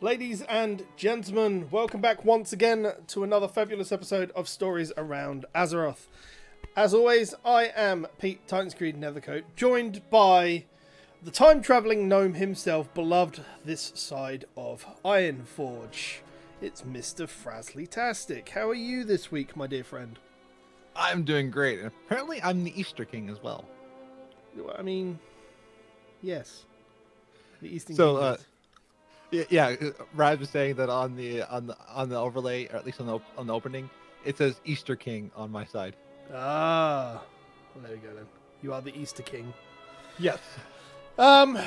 Ladies and gentlemen, welcome back once again to another fabulous episode of Stories Around Azeroth. As always, I am Pete Titans Creed Nethercoat, joined by the time travelling gnome himself, beloved this side of Ironforge. It's Mr. Frasley Tastic. How are you this week, my dear friend? I'm doing great. And apparently, I'm the Easter King as well. I mean, yes. The Eastern So, King uh, is- Yeah, uh, was saying that on the on the on the overlay, or at least on the on the opening, it says Easter King on my side. Ah, well, there we go then. You are the Easter King. Yes. Um,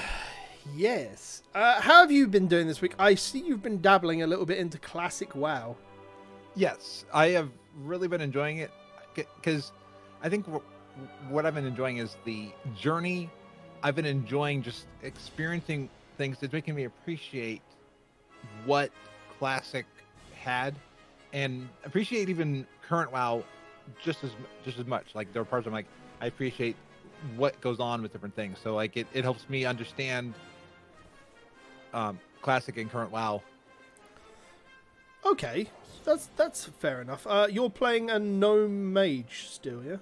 yes. Uh, how have you been doing this week? I see you've been dabbling a little bit into classic WoW. Yes, I have really been enjoying it because I think wh- what I've been enjoying is the journey. I've been enjoying just experiencing things that's making me appreciate what classic had, and appreciate even current WoW just as just as much. Like there are parts I'm like I appreciate what goes on with different things. So like it, it helps me understand um, classic and current WoW Okay, that's that's fair enough. Uh, you're playing a gnome mage still, yeah?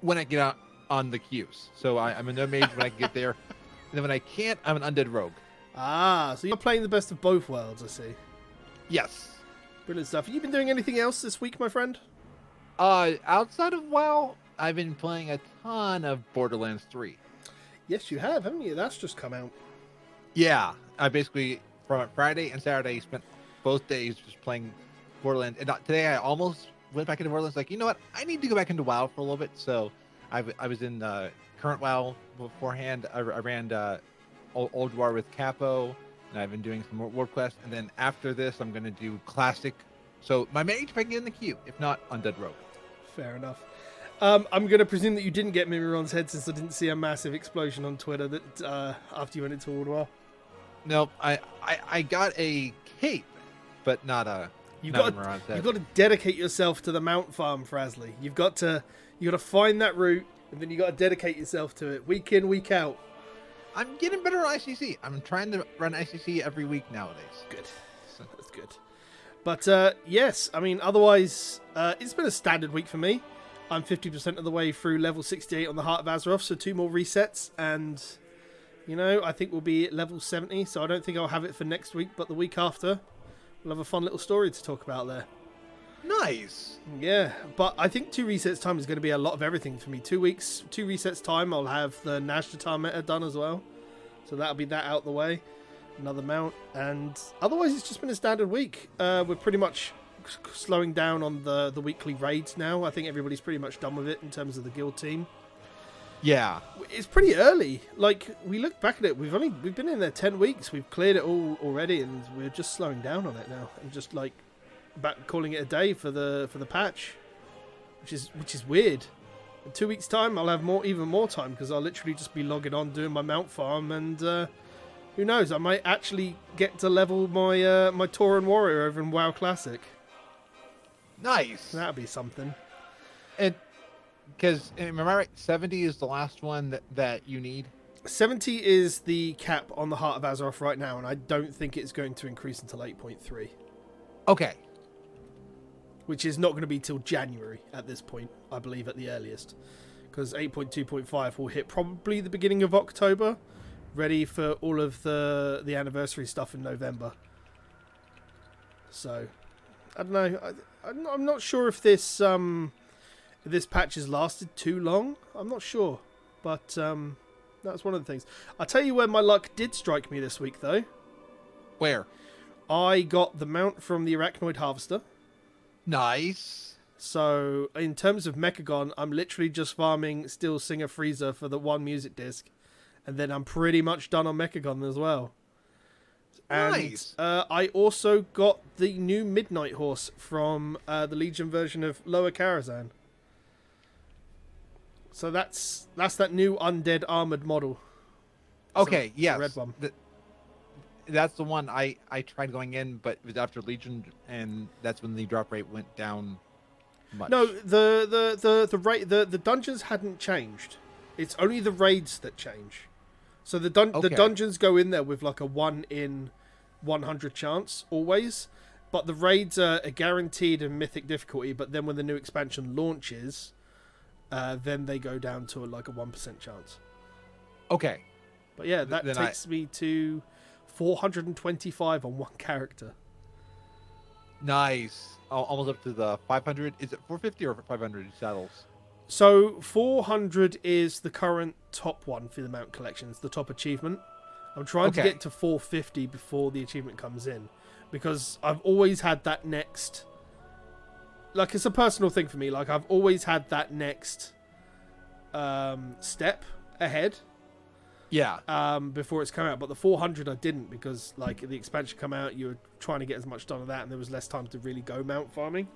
when I get out on the queues. So I, I'm a no mage when I get there, then when I can't, I'm an undead rogue. Ah, so you're playing the best of both worlds. I see. Yes. Brilliant stuff. Have you been doing anything else this week, my friend? Uh, outside of WoW, I've been playing a ton of Borderlands 3. Yes, you have, haven't you? That's just come out. Yeah, I basically from Friday and Saturday spent both days just playing Borderlands. And uh, today I almost went back into Borderlands. Like, you know what? I need to go back into WoW for a little bit. So I, I was in uh, current WoW beforehand. I, I ran uh, Old, Ulduar with Capo, and I've been doing some more World Quest. And then after this, I'm going to do Classic. So my mage, if I get in the queue. If not, Undead Rogue. Fair enough. Um, I'm going to presume that you didn't get Mimiron's head since I didn't see a massive explosion on Twitter that uh, after you went into Ulduar. Nope, I, I, I got a cape, but not a. You've not got to, you've got to dedicate yourself to the Mount Farm, Frasley. You've got to you got to find that route, and then you got to dedicate yourself to it, week in, week out. I'm getting better at ICC. I'm trying to run ICC every week nowadays. Good, that's good. But uh, yes, I mean, otherwise, uh, it's been a standard week for me. I'm 50% of the way through level 68 on the Heart of Azeroth, so two more resets, and you know, I think we'll be at level 70. So I don't think I'll have it for next week, but the week after, we'll have a fun little story to talk about there. Nice. Yeah, but I think two resets time is going to be a lot of everything for me. Two weeks, two resets time, I'll have the Nazjatar meta done as well. So that'll be that out the way. Another mount. And otherwise, it's just been a standard week. Uh, we're pretty much slowing down on the, the weekly raids now. I think everybody's pretty much done with it in terms of the guild team. Yeah. It's pretty early. Like, we look back at it, we've only we've been in there 10 weeks. We've cleared it all already, and we're just slowing down on it now. And just, like, back calling it a day for the for the patch, which is which is weird. In two weeks' time, I'll have more, even more time because I'll literally just be logging on doing my mount farm, and uh, who knows, I might actually get to level my uh, my Tauren warrior over in WoW Classic. Nice. That'd be something. And because am I right? Seventy is the last one that that you need. 70 is the cap on the Heart of Azeroth right now, and I don't think it's going to increase until 8.3, Okay. Which is not going to be till January at this point, I believe, at the earliest. Because 8.2.5 will hit probably the beginning of October, ready for all of the the anniversary stuff in November. So, I don't know. I, I'm not- I'm not sure if this um if this patch has lasted too long. I'm not sure, but um, that's one of the things. I'll tell you where my luck did strike me this week, though. Where? I got the mount from the Arachnoid Harvester. Nice. So, in terms of Mechagon, I'm literally just farming Steel Singer Freza for the one music disc, and then I'm pretty much done on Mechagon as well. And Nice. uh, I also got the new Midnight Horse from uh, the Legion version of Lower Karazhan. So that's that's that new undead armored model. Okay. yes. red one. Th- that's the one I I tried going in, but it was after Legion, and that's when the drop rate went down. Much. No, the the the the ra- the the dungeons hadn't changed. It's only the raids that change. So the dun- the dungeons go in there with like a one in 100 chance always. But the raids are a guaranteed and mythic difficulty. But then when the new expansion launches, uh, then they go down to like a 1% chance. Okay. But yeah, that I- takes me to 425 on one character. Nice. Al- Almost up to the 500. Is it 450 or 500 saddles? So 400 is the current top one for the mount collections, the top achievement. I'm trying to get to 450 before the achievement comes in because I've always had that next like it's a personal thing for me. Like I've always had that next um step ahead Yeah. um, before it's come out. But the 400 I didn't because like the expansion come out, you were trying to get as much done of that, and there was less time to really go mount farming.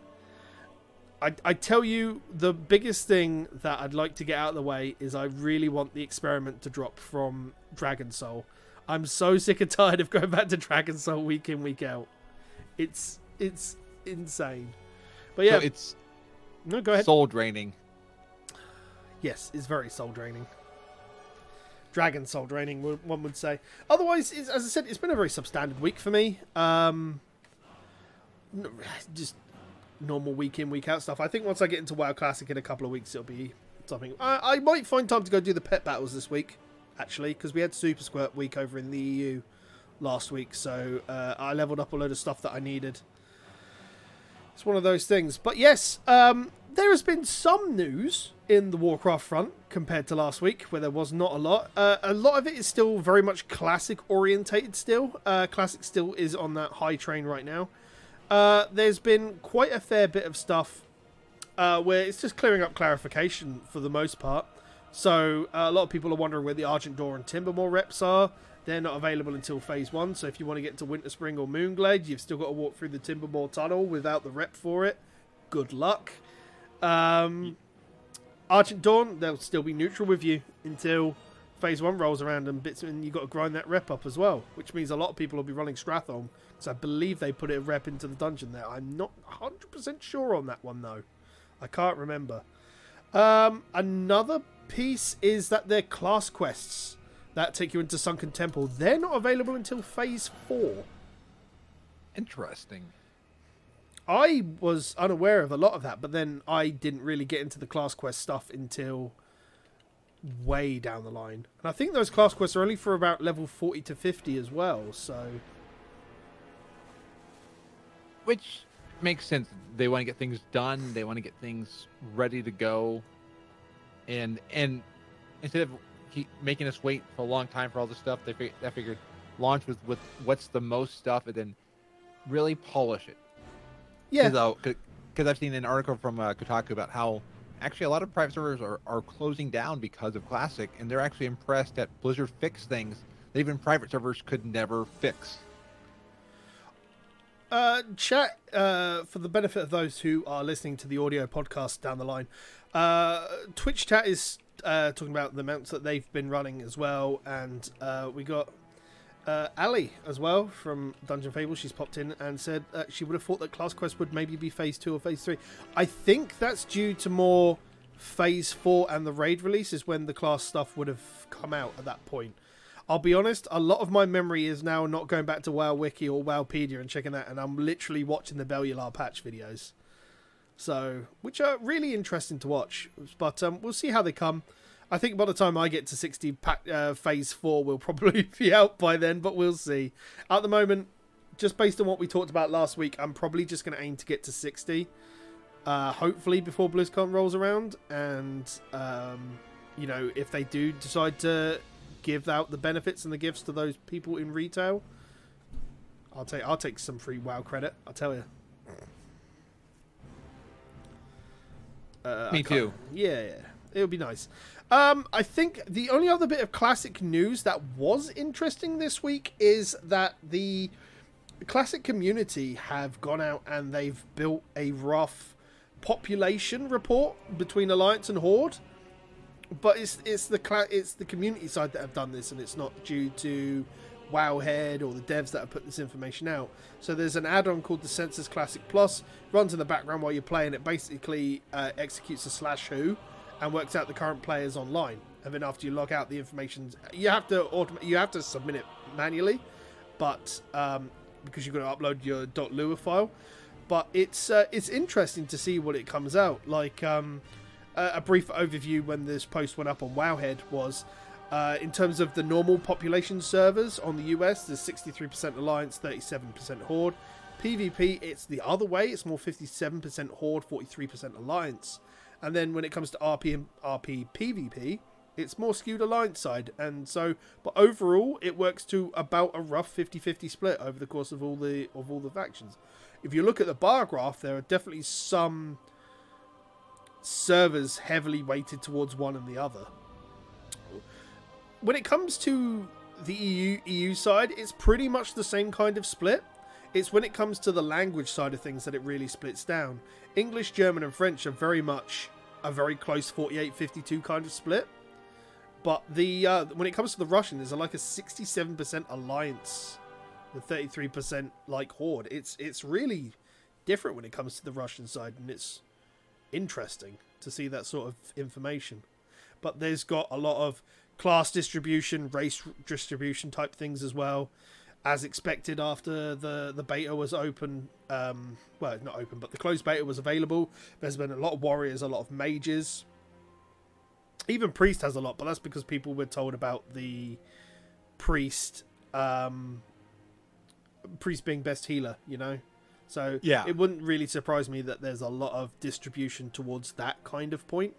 I, I tell you, the biggest thing that I'd like to get out of the way is I really want the experiment to drop from Dragon Soul. I'm so sick and tired of going back to Dragon Soul week in week out. It's it's insane. But yeah, So it's no, go ahead. soul draining. Yes, it's very soul draining. Dragon soul draining, one would say. Otherwise, as I said, it's been a very substandard week for me. Um, just normal week in, week out stuff. I think once I get into WoW Classic in a couple of weeks, it'll be something. I, I might find time to go do the pet battles this week, actually, because we had Super Squirt week over in the EU last week. So uh, I leveled up a load of stuff that I needed. It's one of those things. But yes, um, there has been some news in the Warcraft front compared to last week, where there was not a lot. Uh, a lot of it is still very much classic orientated. Still, uh, classic still is on that high train right now. Uh, there's been quite a fair bit of stuff uh, where it's just clearing up clarification for the most part. So uh, a lot of people are wondering where the Argent Dawn and Timbermaw reps are. They're not available until Phase One. So if you want to get to Winterspring or Moonglade, you've still got to walk through the Timbermaw tunnel without the rep for it. Good luck. Um, Argent Dawn, they'll still be neutral with you until Phase One rolls around and bits, and you've got to grind that rep up as well, which means a lot of people will be running Stratholme because I believe they put a rep into the dungeon there. I'm not 100% sure on that one though. I can't remember. Um, another piece is that they're class quests that take you into Sunken Temple. They're not available until Phase Four. Interesting. I was unaware of a lot of that, but then I didn't really get into the class quest stuff until way down the line. And I think those class quests are only for about level 40 to 50 as well, so Which makes sense. They want to get things done. They want to get things ready to go. And and instead of keep making us wait for a long time for all this stuff, they fig- I figured launch with with what's the most stuff and then really polish it. Yeah. Because I've seen an article from uh, Kotaku about how actually a lot of private servers are, are closing down because of Classic, and they're actually impressed that Blizzard fixed things that even private servers could never fix. Uh, chat uh, for the benefit of those who are listening to the audio podcast down the line. Uh, Twitch chat is uh, talking about the mounts that they've been running as well, and uh, we got uh, Ali as well from Dungeon Fable. She's popped in and said uh, she would have thought that Class Quest would maybe be Phase Two or Phase Three. I think that's due to more Phase Four and the raid releases when the class stuff would have come out at that point. I'll be honest, a lot of my memory is now not going back to WoW Wiki or Wowpedia and checking that, and I'm literally watching the Bellular patch videos. So, which are really interesting to watch. But um, we'll see how they come. I think by the time I get to 60 pack, uh, phase 4, we'll probably be out by then, but we'll see. At the moment, just based on what we talked about last week, I'm probably just going to aim to get to 60. Uh, hopefully before BlizzCon rolls around. And, um, you know, if they do decide to give out the benefits and the gifts to those people in retail, I'll take I'll take some free WoW credit. I'll tell you. Uh, Me too. Yeah, yeah, it would be nice. Um, I think the only other bit of classic news that was interesting this week is that the classic community have gone out and they've built a rough population report between Alliance and Horde. But it's it's the it's the community side that have done this, and it's not due to Wowhead or the devs that have put this information out. So there's an add-on called the Census Classic Plus, runs in the background while you're playing. It basically uh, executes a slash who and works out the current players online. And then after you log out, the information you have to autom- you have to submit it manually. but um, because you've got to upload your .lua file. But it's uh, it's interesting to see what it comes out like. Um, a, brief overview when this post went up on Wowhead was. Uh, in terms of the normal population servers on the US, there's 63% Alliance, 37% Horde. PvP, it's the other way. It's more 57% Horde, 43% Alliance. And then when it comes to RP RP PvP, it's more skewed Alliance side. And so, but overall, it works to about a rough 50-50 split over the course of all the of all the factions. If you look at the bar graph, there are definitely some servers heavily weighted towards one and the other. When it comes to the EU EU side, it's pretty much the same kind of split. It's when it comes to the language side of things that it really splits down. English, German, and French are very much a very close 48-52 kind of split. But the uh, when it comes to the Russian, there's like a 67% alliance with 33% like horde. It's it's really different when it comes to the Russian side, and it's interesting to see that sort of information. But there's got a lot of class distribution, race distribution type things as well, as expected after the the beta was open. Um, well, not open, but the closed beta was available. There's been a lot of warriors, a lot of mages. Even priest has a lot, but that's because people were told about the priest, um, priest being best healer. You know, so Yeah. it wouldn't really surprise me that there's a lot of distribution towards that kind of point.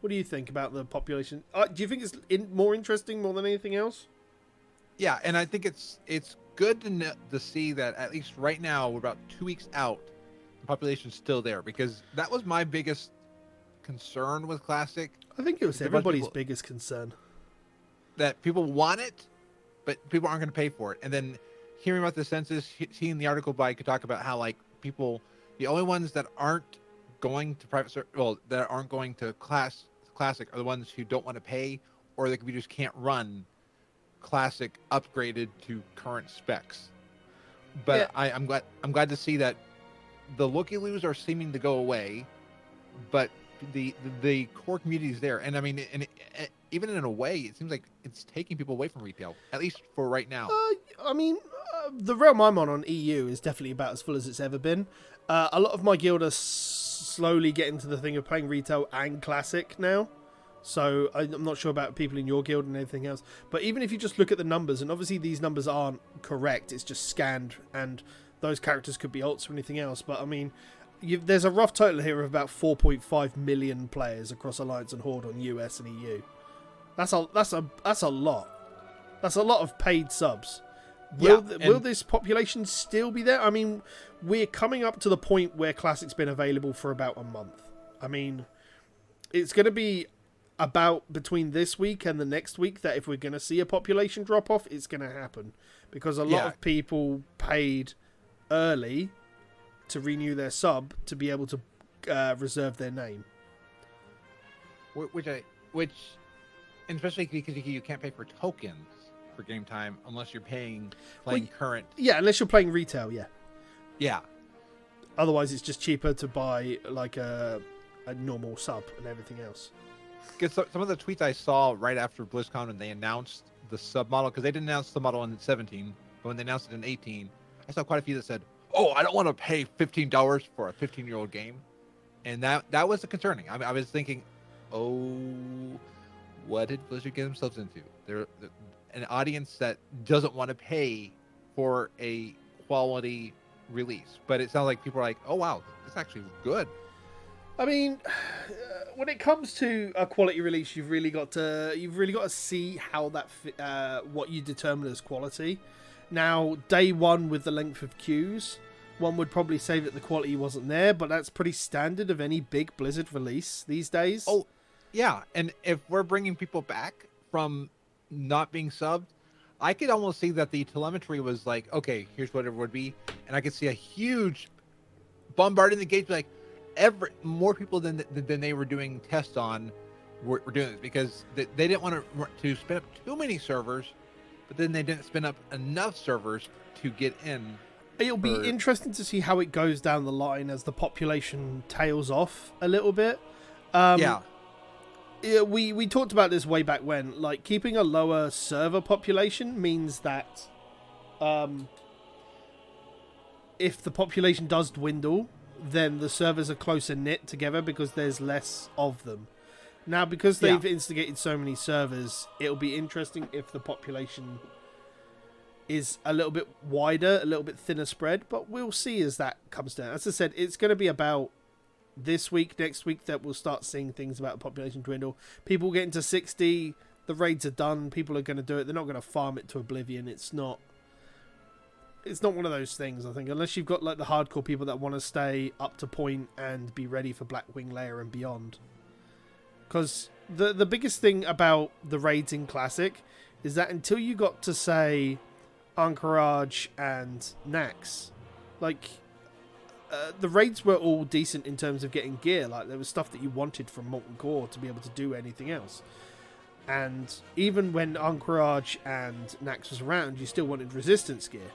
What do you think about the population? Uh, do you think it's in, more interesting more than anything else? Yeah, and I think it's it's good to kn- to see that at least right now we're about two weeks out, the population's still there because that was my biggest concern with classic I think it was There's a bunch of everybody's people- biggest concern. that people want it, but people aren't going to pay for it. And then hearing about the census, seeing the article by Kotaku about how like people, the only ones that aren't going to private, ser- well, that aren't going to class classic are the ones who don't want to pay or the computers can't run classic upgraded to current specs. But Yeah. I, I'm glad I'm glad to see that the looky loos are seeming to go away, but the the core community is there, and I mean, and it, even in a way, it seems like it's taking people away from retail, at least for right now. Uh, I mean, uh, the realm I'm on on EU is definitely about as full as it's ever been. Uh, a lot of my guild are s- slowly getting to the thing of playing retail and classic now. So I'm not sure about people in your guild and anything else. But even if you just look at the numbers, and obviously these numbers aren't correct, it's just scanned, and those characters could be alts or anything else. But I mean, you there's a rough total here of about 4.5 million players across Alliance and Horde on US and EU. That's a that's a that's a lot. That's a lot of paid subs. Will Yeah, will this population still be there? I mean, we're coming up to the point where Classic's been available for about a month. I mean, it's going to be about between this week and the next week that if we're going to see a population drop off, it's going to happen because a lot Yeah. of people paid early to renew their sub to be able to uh, reserve their name. Which I which especially because you, you can't pay for tokens for game time unless you're paying playing current Yeah, unless you're playing retail, yeah. yeah Otherwise, it's just cheaper to buy like a a normal sub and everything else. Because some of the tweets i saw right after blizzcon when they announced the sub model because they didn't announce the model in 17 but when they announced it in 18 i saw quite a few that said oh i don't want to pay $15 for a 15 year old game. And that that was concerning. I, I was thinking oh what did blizzard get themselves into? They're they're an audience that doesn't want to pay for a quality release but it sounds like people are like oh wow this actually good. I mean, when it comes to a quality release, you've really got to you've really got to see how that uh, what you determine as quality. Now, day one with the length of queues, one would probably say that the quality wasn't there, but that's pretty standard of any big Blizzard release these days. Oh, yeah. And if we're bringing people back from not being subbed, I could almost see that the telemetry was like, okay, here's what it would be, and I could see a huge bombarding the gates, like every more people than than they were doing tests on were, were doing this because they, they didn't want to to spin up too many servers, but then they didn't spin up enough servers to get in. It'll be for- interesting to see how it goes down the line as the population tails off a little bit. Um, yeah, yeah, we we talked about this way back when. Like keeping a lower server population means that um, if the population does dwindle, then the servers are closer knit together because there's less of them. Now, because they've instigated so many servers, it'll be interesting if the population is a little bit wider, a little bit thinner spread, but we'll see as that comes down. As I said, it's going to be about this week, next week that we'll start seeing things about the population dwindle. People getting to 60, the raids are done, people are going to do it. They're not going to farm it to oblivion. It's not it's not one of those things, I think, unless you've got like the hardcore people that want to stay up to point and be ready for Blackwing Lair and beyond. Because the the biggest thing about the raids in Classic is that until you got to say Ahn'Qiraj and Naxx, like uh, the raids were all decent in terms of getting gear. Like there was stuff that you wanted from Molten Core to be able to do anything else. And even when Ahn'Qiraj and Naxx was around, you still wanted resistance gear.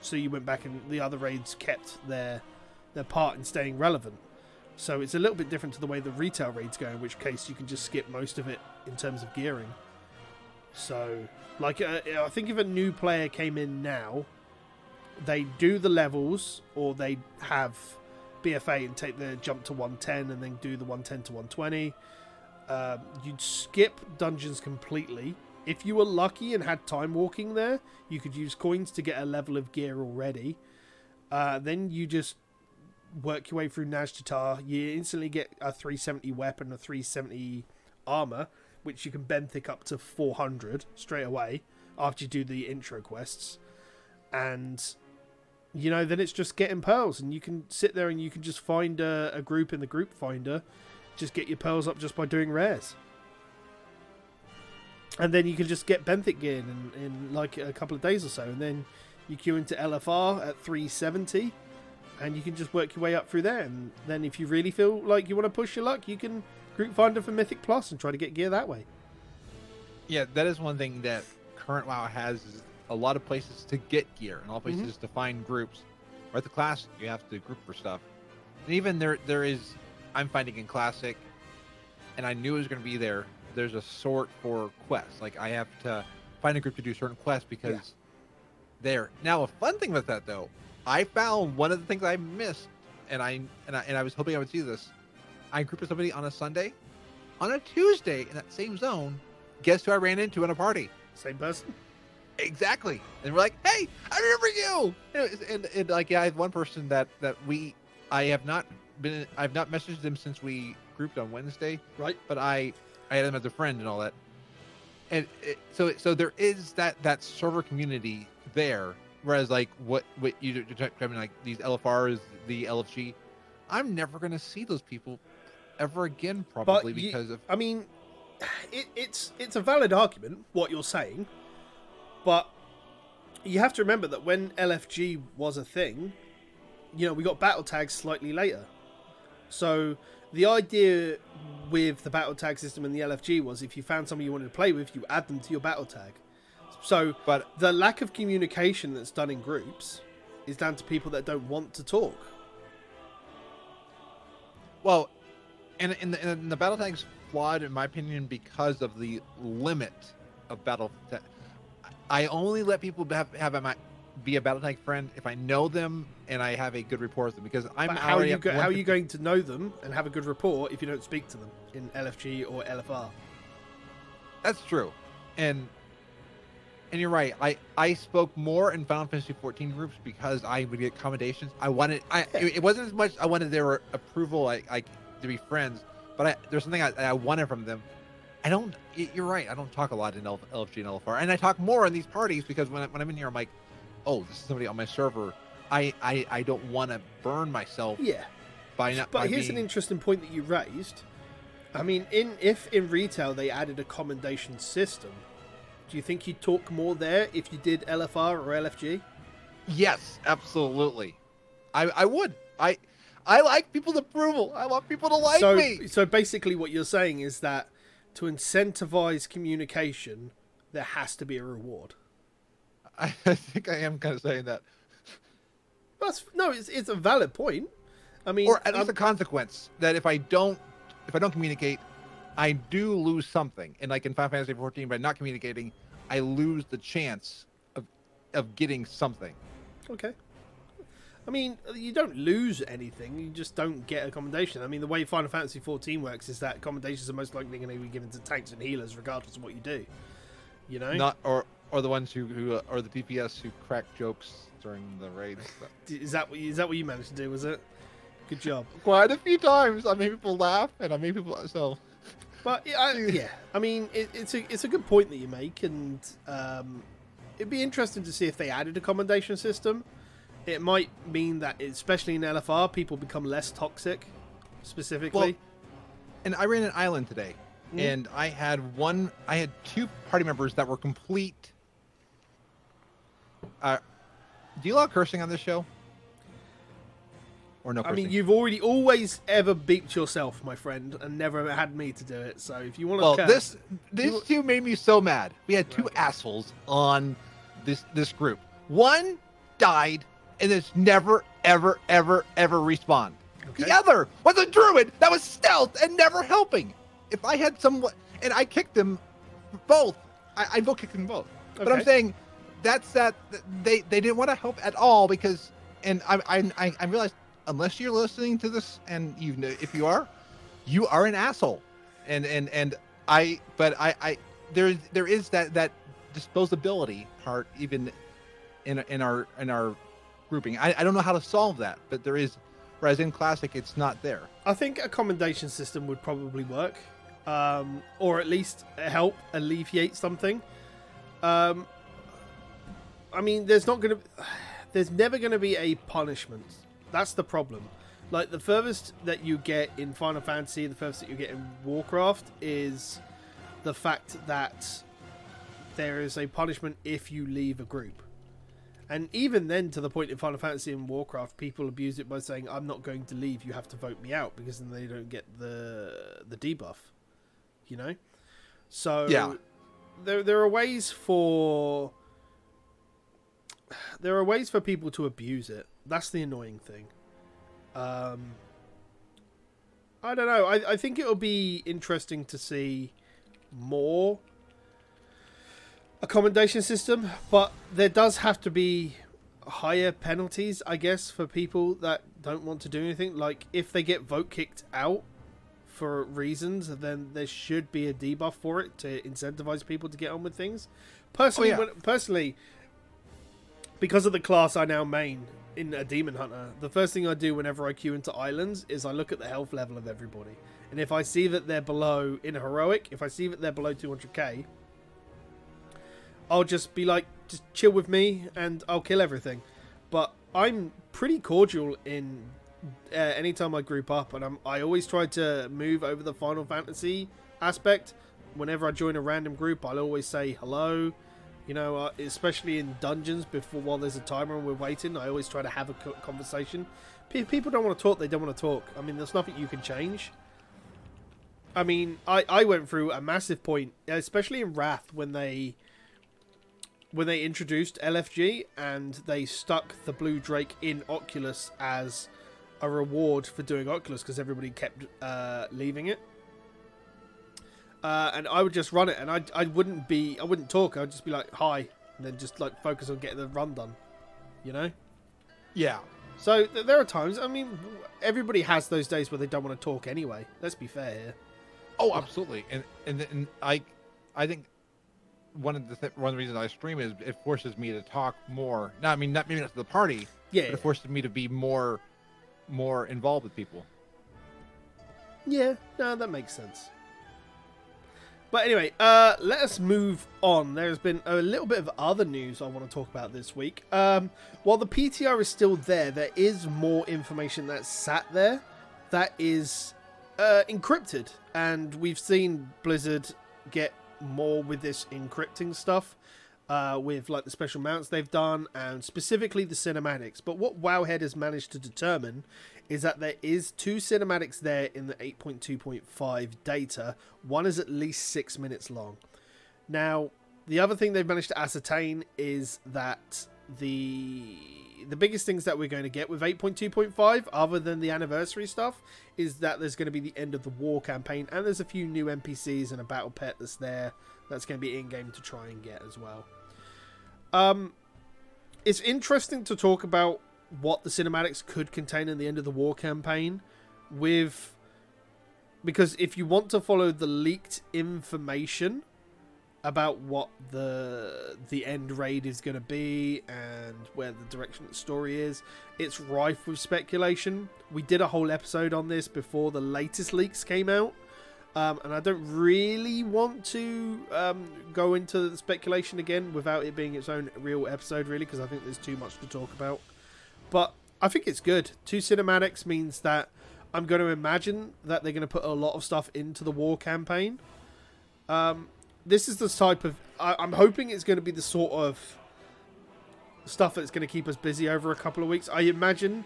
So you went back and the other raids kept their their part in staying relevant. So it's a little bit different to the way the retail raids go, in which case you can just skip most of it in terms of gearing. So, like, uh, I think if a new player came in now, they do the levels or they have BFA and take the jump to 110 and then do the 110 to 120. Uh, you'd skip dungeons completely. If you were lucky and had time walking there, you could use coins to get a level of gear already. Uh, then you just work your way through Nazjatar. You instantly get a 370 weapon, a 370 armor, which you can benthic up to 400 straight away after you do the intro quests. And you know, then it's just getting pearls, and you can sit there and you can just find a, a group in the group finder, just get your pearls up just by doing rares. And then you can just get benthic gear in, in like a couple of days or so, and then you queue into LFR at 370, and you can just work your way up through there. And then if you really feel like you want to push your luck, you can group finder for Mythic Plus and try to get gear that way. Yeah, that is one thing that current WoW has is a lot of places to get gear and all places mm-hmm. to find groups. Or at the class, you have to group for stuff. And even there, there is. I'm finding in classic, and I knew it was going to be there. There's a sort for quests. Like I have to find a group to do certain quests because Yeah. there. Now, a fun thing with that though, I found one of the things I missed, and I and I, and I was hoping I would see this. I grouped with somebody on a Sunday, on a Tuesday in that same zone. Guess who I ran into in a party? Same person? Exactly. And we're like, hey, I remember you. And, and, and, like, yeah, I had one person that that we, I have not been, I've not messaged them since we grouped on Wednesday, Right. but I, I had them as a friend and all that. And it, so, so there is that that server community there. Whereas, like, what what you you're talking like these LFRs, the LFG, I'm never gonna see those people ever again, probably you- because of I mean, it, it's it's a valid argument what you're saying, but you have to remember that when LFG was a thing, you know, we got battle tags slightly later. So the idea with the battle tag system and the LFG was if you found somebody you wanted to play with, you add them to your battle tag. So But the lack of communication that's done in groups is down to people that don't want to talk. Well, and in the, in the battle tags flawed in my opinion because of the limit of battle. Ta- I only let people have have a, be a battle tag friend if I know them and I have a good rapport with them because I'm But how are you go, how are you going to know them and have a good rapport if you don't speak to them in LFG or LFR? That's true, and and you're right. I I spoke more in Final Fantasy 14 groups because I would get accommodations. I wanted. I Yeah. it, it wasn't as much. I wanted their approval. Like like to be friends, but I, there's something I, I wanted from them. I don't. You're right. I don't talk a lot in LFG and LFR, and I talk more in these parties because when I, when I'm in here, I'm like, oh, this is somebody on my server. I I, I don't want to burn myself Yeah. by not. But by here's being, an interesting point that you raised. I mean, in if in retail they added a commendation system, do you think you'd talk more there if you did LFR or LFG? Yes, absolutely. I I would. I I like people's approval. I want people to like so, me. so basically, what you're saying is that to incentivize communication, there has to be a reward. I think I am kind of saying that, That's no, it's it's a valid point. I mean, or at least um, a consequence that if I don't if I don't communicate, I do lose something. And like in Final Fantasy 14, by not communicating, I lose the chance of of getting something. Okay. I mean, you don't lose anything. You just don't get accommodation. I mean, the way Final Fantasy XIV works is that accommodations are most likely going to be given to tanks and healers, regardless of what you do. You know, Not or or the ones who who uh, or the DPS who crack jokes during the raids. is that what you, is that what you managed to do? Was it? Good job. Quite a few times, I made people laugh, and I made people so. But yeah, I, yeah, I mean, it, it's a it's a good point that you make, and um, it'd be interesting to see if they added a commendation system. It might mean that, especially in LFR, people become less toxic, specifically. Well, and I ran an island today, Mhm. and I had one. I had two party members that were complete. Uh, do you allow cursing on this show? Or no? I mean, you've already always ever beeped yourself, my friend, and never had me to do it. So if you want to, well, curse, this these You- two made me so mad. We had two Right. assholes on this this group. One died, and it's never, ever, ever, ever respawned. Okay. The other was a druid that was stealth and never helping. If I had someone, and I kicked them both, I, I vote kicked them both. But I'm saying that's that they they didn't want to help at all because, and I I I, realized unless you're listening to this and you know if you are, you are an asshole, and and and I but I I there there is that that disposability part even in in our in our grouping. I, I don't know how to solve that, but there is. Whereas in classic, it's not there. I think a commendation system would probably work, um, or at least help alleviate something. Um, I mean, there's not going to, there's never going to be a punishment. That's the problem. Like the furthest that you get in Final Fantasy, the furthest that you get in Warcraft is the fact that there is a punishment if you leave a group. And even then, to the point in Final Fantasy and Warcraft, people abuse it by saying, "I'm not going to leave. You have to vote me out because then they don't get the the debuff." You know, so Yeah. there there are ways for there are ways for people to abuse it. That's the annoying thing. Um, I don't know. I I think it'll be interesting to see more accommodation system, but there does have to be higher penalties, I guess, for people that don't want to do anything. Like if they get vote kicked out for reasons, then there should be a debuff for it to incentivize people to get on with things. Personally, yeah. when, personally, because of the class I now main in a demon hunter, the first thing I do whenever I queue into islands is I look at the health level of everybody, and if I see that they're below in heroic, if I see that they're below 200k, I'll just be like, just chill with me and I'll kill everything. But I'm pretty cordial in uh, anytime I group up, and I'm, I always try to move over the Final Fantasy aspect. Whenever I join a random group, I'll always say hello. You know, uh, especially in dungeons before while there's a timer and we're waiting, I always try to have a conversation. Pe- people don't want to talk; they don't want to talk. I mean, there's nothing you can change. I mean, I, I went through a massive point, especially in Wrath, when they when they introduced LFG and they stuck the Blue Drake in Oculus as a reward for doing Oculus because everybody kept uh, leaving it. Uh, and I would just run it, and I I wouldn't be I wouldn't talk. I'd just be like hi, and then just like focus on getting the run done, you know. Yeah. So th- there are times. I mean, everybody has those days where they don't want to talk anyway. Let's be fair here. Oh, absolutely. And and and I, I think one of the th- one of the reasons I stream is it forces me to talk more. Not I mean not maybe not to the party, Yeah, but it forces me to be more, more involved with people. Yeah, no, that makes sense. But anyway, uh, let us move on. There's been a little bit of other news I want to talk about this week. Um, while the PTR is still there, there is more information that's sat there that is uh, encrypted, and we've seen Blizzard get more with this encrypting stuff. Uh, with like the special mounts they've done and specifically the cinematics. But what Wowhead has managed to determine is that there is two cinematics there in the 8.2.5 data. One is at least six minutes long. Now, the other thing they've managed to ascertain is that the the biggest things that we're going to get with 8.2.5, other than the anniversary stuff, is that there's going to be the end of the war campaign, and there's a few new NPCs and a battle pet that's there that's going to be in game to try and get as well. Um, it's interesting to talk about what the cinematics could contain in the end of the war campaign with because if you want to follow the leaked information about what the the end raid is going to be and where the direction of the story is it's rife with speculation we did a whole episode on this before the latest leaks came out um, and I don't really want to um, go into the speculation again without it being its own real episode, really, because I think there's too much to talk about. But I think it's good. Two cinematics means that I'm going to imagine that they're going to put a lot of stuff into the war campaign. Um, this is the type of. I, I'm hoping it's going to be the sort of stuff that's going to keep us busy over a couple of weeks. I imagine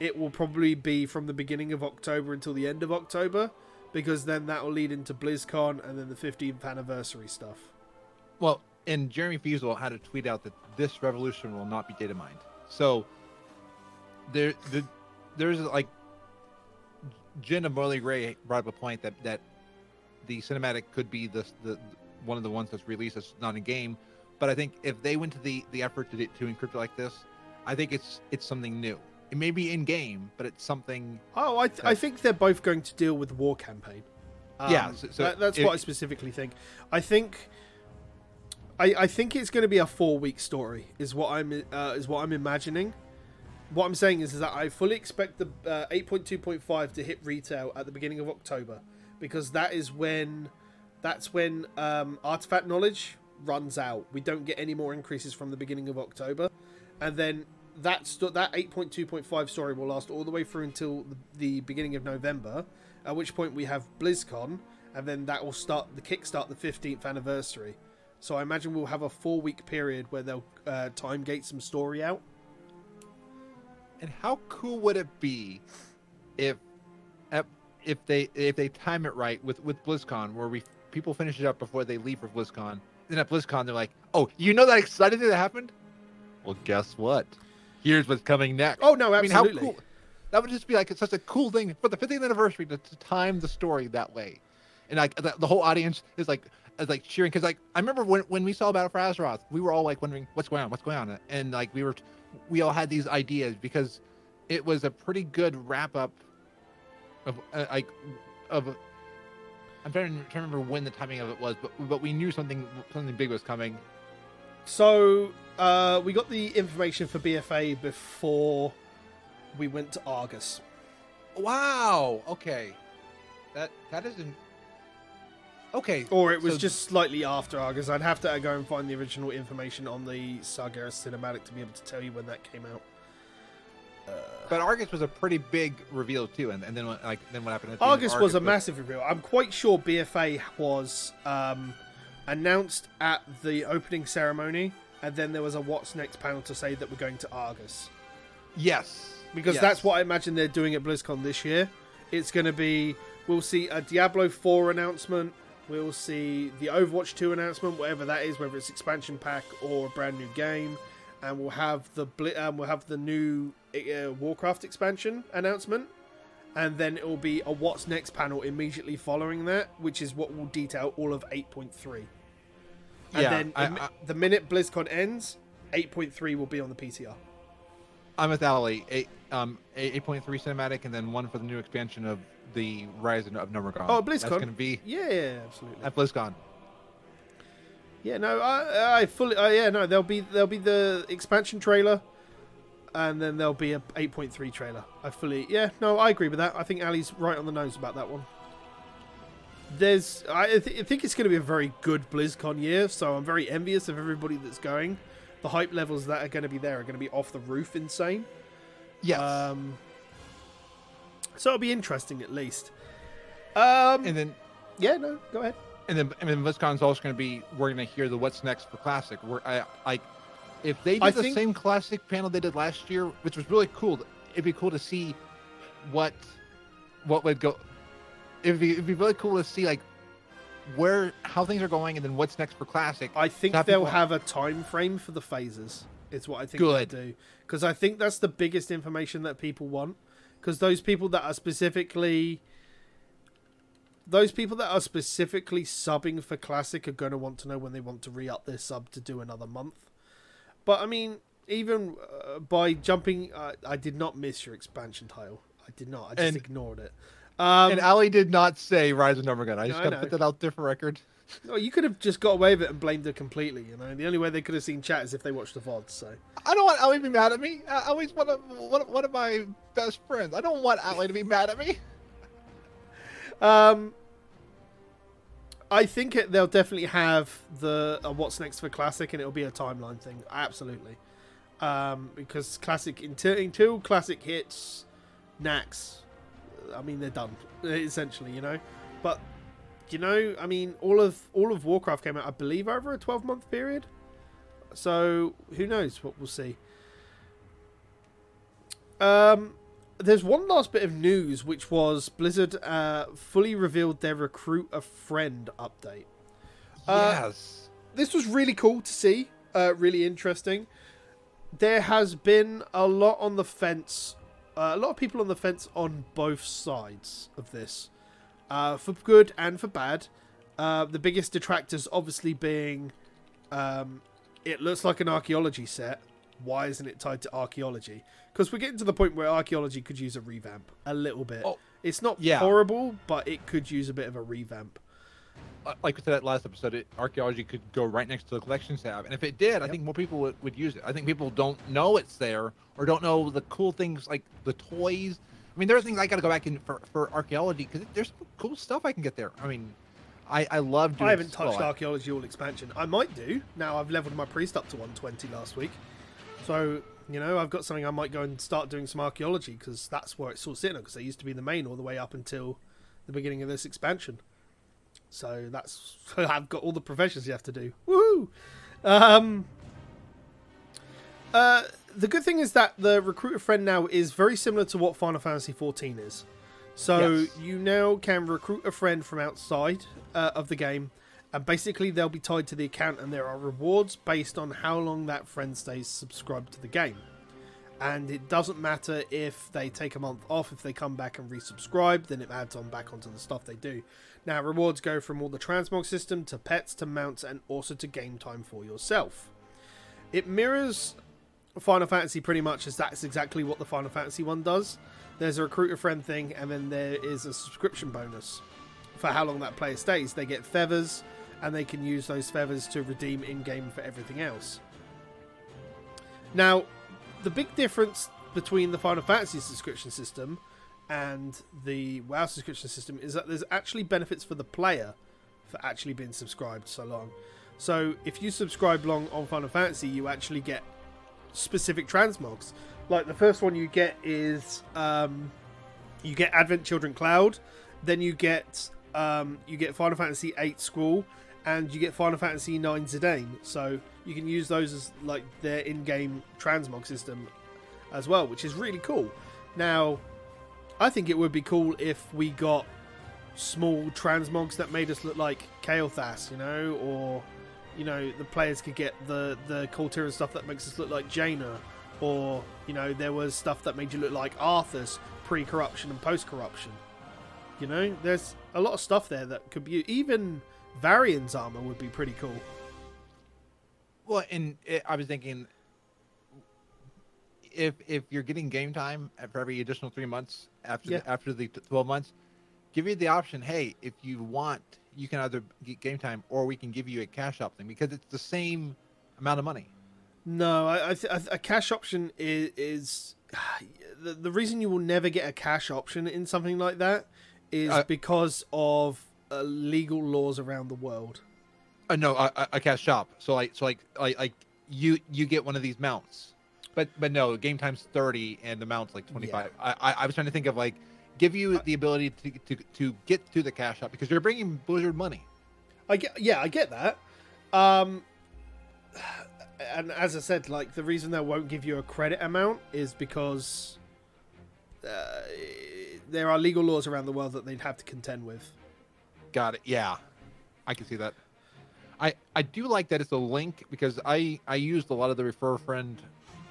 it will probably be from the beginning of October until the end of October because then that will lead into BlizzCon and then the 15th anniversary stuff. Well, and Jeremy Feasel had to tweet out that this revolution will not be data mined. So there, the, there's like Jen of Morley Gray brought up a point that that the cinematic could be the the one of the ones that's released that's not in game. But I think if they went to the the effort to to encrypt it like this, I think it's it's something new. It may be in game, but it's something. Oh, I, th- I think they're both going to deal with war campaign. Um, Yeah, so- so that- that's it- what I specifically think. I think. I, I think it's going to be a four week story. Is what I'm uh, is what I'm imagining. What I'm saying is, is that I fully expect the uh, 8.2.5 to hit retail at the beginning of October because that is when that's when um, artifact knowledge runs out. We don't get any more increases from the beginning of October, and then that that 8.2.5 story will last all the way through until the, the beginning of November. At which point we have BlizzCon, and then that will start the kickstart the 15th anniversary. So I imagine we'll have a four week period where they'll uh, time gate some story out. And how cool would it be if if they if they time it right with with BlizzCon, where we people finish it up before they leave for BlizzCon. Then at BlizzCon, they're like, "Oh, you know that exciting thing that happened? Well, guess what? Here's what's coming next." Oh no, I mean, how absolutely. cool! That would just be like such a cool thing for the 50th anniversary to, to time the story that way, and like the, the whole audience is like is like cheering because like I remember when when we saw Battle for Azeroth, we were all like wondering what's going on, what's going on, and like we were we all had these ideas because it was a pretty good wrap up of uh, like of. I'm trying to, remember when the timing of it was, but but we knew something something big was coming. So uh, we got the information for BFA before we went to Argus. Wow. Okay. That that isn't. Okay. Or it was So- just slightly after Argus. I'd have to go and find the original information on the Sargeras cinematic to be able to tell you when that came out. But Argus was a pretty big reveal too, and, and then what- like then what happened? At the end Argus was a was- massive reveal. I'm quite sure BFA was um, announced at the opening ceremony, and then there was a What's Next panel to say that we're going to Argus. Yes. Because yes. that's what I imagine they're doing at BlizzCon this year. It's going to be, we'll see a Diablo 4 announcement, we'll see the Overwatch 2 announcement, whatever that is, whether it's expansion pack or a brand new game, and we'll have the Bli- um, we'll have the new uh, Warcraft expansion announcement, and then it will be a What's Next panel immediately following that, which is what will detail all of 8.3. And Yeah, then I- I- the minute BlizzCon ends, 8.3 will be on the PTR. I'm with Ali. Eight um eight point three cinematic, and then one for the new expansion of the Rise of Nomorgon. Oh, BlizzCon. That's going to be Yeah, yeah, absolutely. at BlizzCon. Yeah, no, I, I fully, uh, yeah, no, there'll be there'll be the expansion trailer, and then there'll be a 8.3 trailer. I fully, yeah, no, I agree with that. I think Ali's right on the nose about that one. There's, I, th- I think it's going to be a very good BlizzCon year, so I'm very envious of everybody that's going. The hype levels that are going to be there are going to be off the roof insane. Yes. Um, so it'll be interesting at least. Um, and then yeah, no, go ahead. and then and then BlizzCon's also going to be we're going to hear the what's next for classic. Where I like if they do I the think- same classic panel they did last year, which was really cool. It'd be cool to see what what would go. It'd be it'd be really cool to see like where how things are going and then what's next for classic. I think they'll people- have a time frame for the phases. It's what I think Good. they'll do because I think that's the biggest information that people want. Because those people that are specifically, those people that are specifically subbing for classic are going to want to know when they want to re up their sub to do another month. But I mean, even uh, by jumping, uh, I did not miss your expansion title. I did not. I just And- ignored it. Um, and Ali did not say Rise of Number Gun. I just No, gotta put that out there for record. no, you could have just got away with it and blamed her completely. You know, the only way they could have seen chat is if they watched the VOD. So I don't want Ali to be mad at me. Uh, Ali's one of one, of- one of my best friends. I don't want Ali to be mad at me. Um, I think it, they'll definitely have the uh, what's next for classic, and it'll be a timeline thing. Absolutely, um, because classic until until classic hits, Naxx, I mean they're done essentially, you know. But you know, I mean, all of all of Warcraft came out, I believe, over a twelve month period. So who knows what we'll see. Um, there's one last bit of news, which was Blizzard uh, fully revealed their recruit a friend update. Uh, yes. This was really cool to see, uh, really interesting. There has been a lot on the fence, uh, a lot of people on the fence on both sides of this, uh, for good and for bad. Uh, the biggest detractors, obviously, being um, it looks like an archaeology set. Why isn't it tied to archaeology? Because we're getting to the point where archaeology could use a revamp a little bit. Oh, it's not yeah. horrible, but it could use a bit of a revamp. Uh, like we said that last episode, it, archaeology could go right next to the collections tab, and if it did, I think more people would, would use it. I think people don't know it's there or don't know the cool things like the toys. I mean, there are things I got to go back in for, for archaeology because there's cool stuff I can get there. I mean, I I love doing. I haven't touched well, archaeology all expansion. I might do now. I've leveled my priest up to 120 last week, so you know I've got something I might go and start doing some archaeology because that's where it's sort of sitting. Because they used to be the main all the way up until the beginning of this expansion. So that's I've got all the professions you have to do. Woo! Um, uh, the good thing is that the recruiter friend now is very similar to what Final Fantasy 14 is. So Yes. you now can recruit a friend from outside uh, of the game, and basically they'll be tied to the account, and there are rewards based on how long that friend stays subscribed to the game. And it doesn't matter if they take a month off, if they come back and resubscribe, then it adds on back onto the stuff they do. Now, rewards go from all the transmog system to pets to mounts and also to game time for yourself. It mirrors Final Fantasy pretty much is that's exactly what the Final Fantasy one does. There's a recruiter friend thing, and then there is a subscription bonus for how long that player stays. They get feathers, and they can use those feathers to redeem in game for everything else. Now, the big difference between the Final Fantasy subscription system and the WoW subscription system is that there's actually benefits for the player for actually being subscribed so long. So if you subscribe long on Final Fantasy, you actually get specific transmogs. Like the first one you get is um, you get Advent Children Cloud, then you get um, you get Final Fantasy VIII Squall, and you get Final Fantasy IX Zidane. So you can use those as like their in-game transmog system as well, which is really cool. Now, I think it would be cool if we got small transmogs that made us look like Kael'thas, you know, or you know the players could get the the Kul Tiras stuff that makes us look like Jaina, or you know there was stuff that made you look like Arthas's pre-corruption and post-corruption. You know, there's a lot of stuff there that could be even Varian's armor would be pretty cool. Well, and it, I was thinking, if if you're getting game time for every additional three months after Yeah. the, after the twelve months, give you the option. Hey, if you want, you can either get game time or we can give you a cash option because it's the same amount of money. No, I, I th- a cash option is, is the, the reason you will never get a cash option in something like that is Uh, because of uh, legal laws around the world. Uh, no, a, a- a cash shop. So like so like like like you you get one of these mounts, but but no, game time's thirty and the mount's like twenty five. I, I I was trying to think of like give you the ability to to to get to the cash shop because you're bringing Blizzard money. I get, yeah, I get that. Um, and as I said, like the reason they won't give you a credit amount is because uh, there are legal laws around the world that they'd have to contend with. Got it. Yeah, I can see that. I I do like that it's a link because I I used a lot of the refer friend,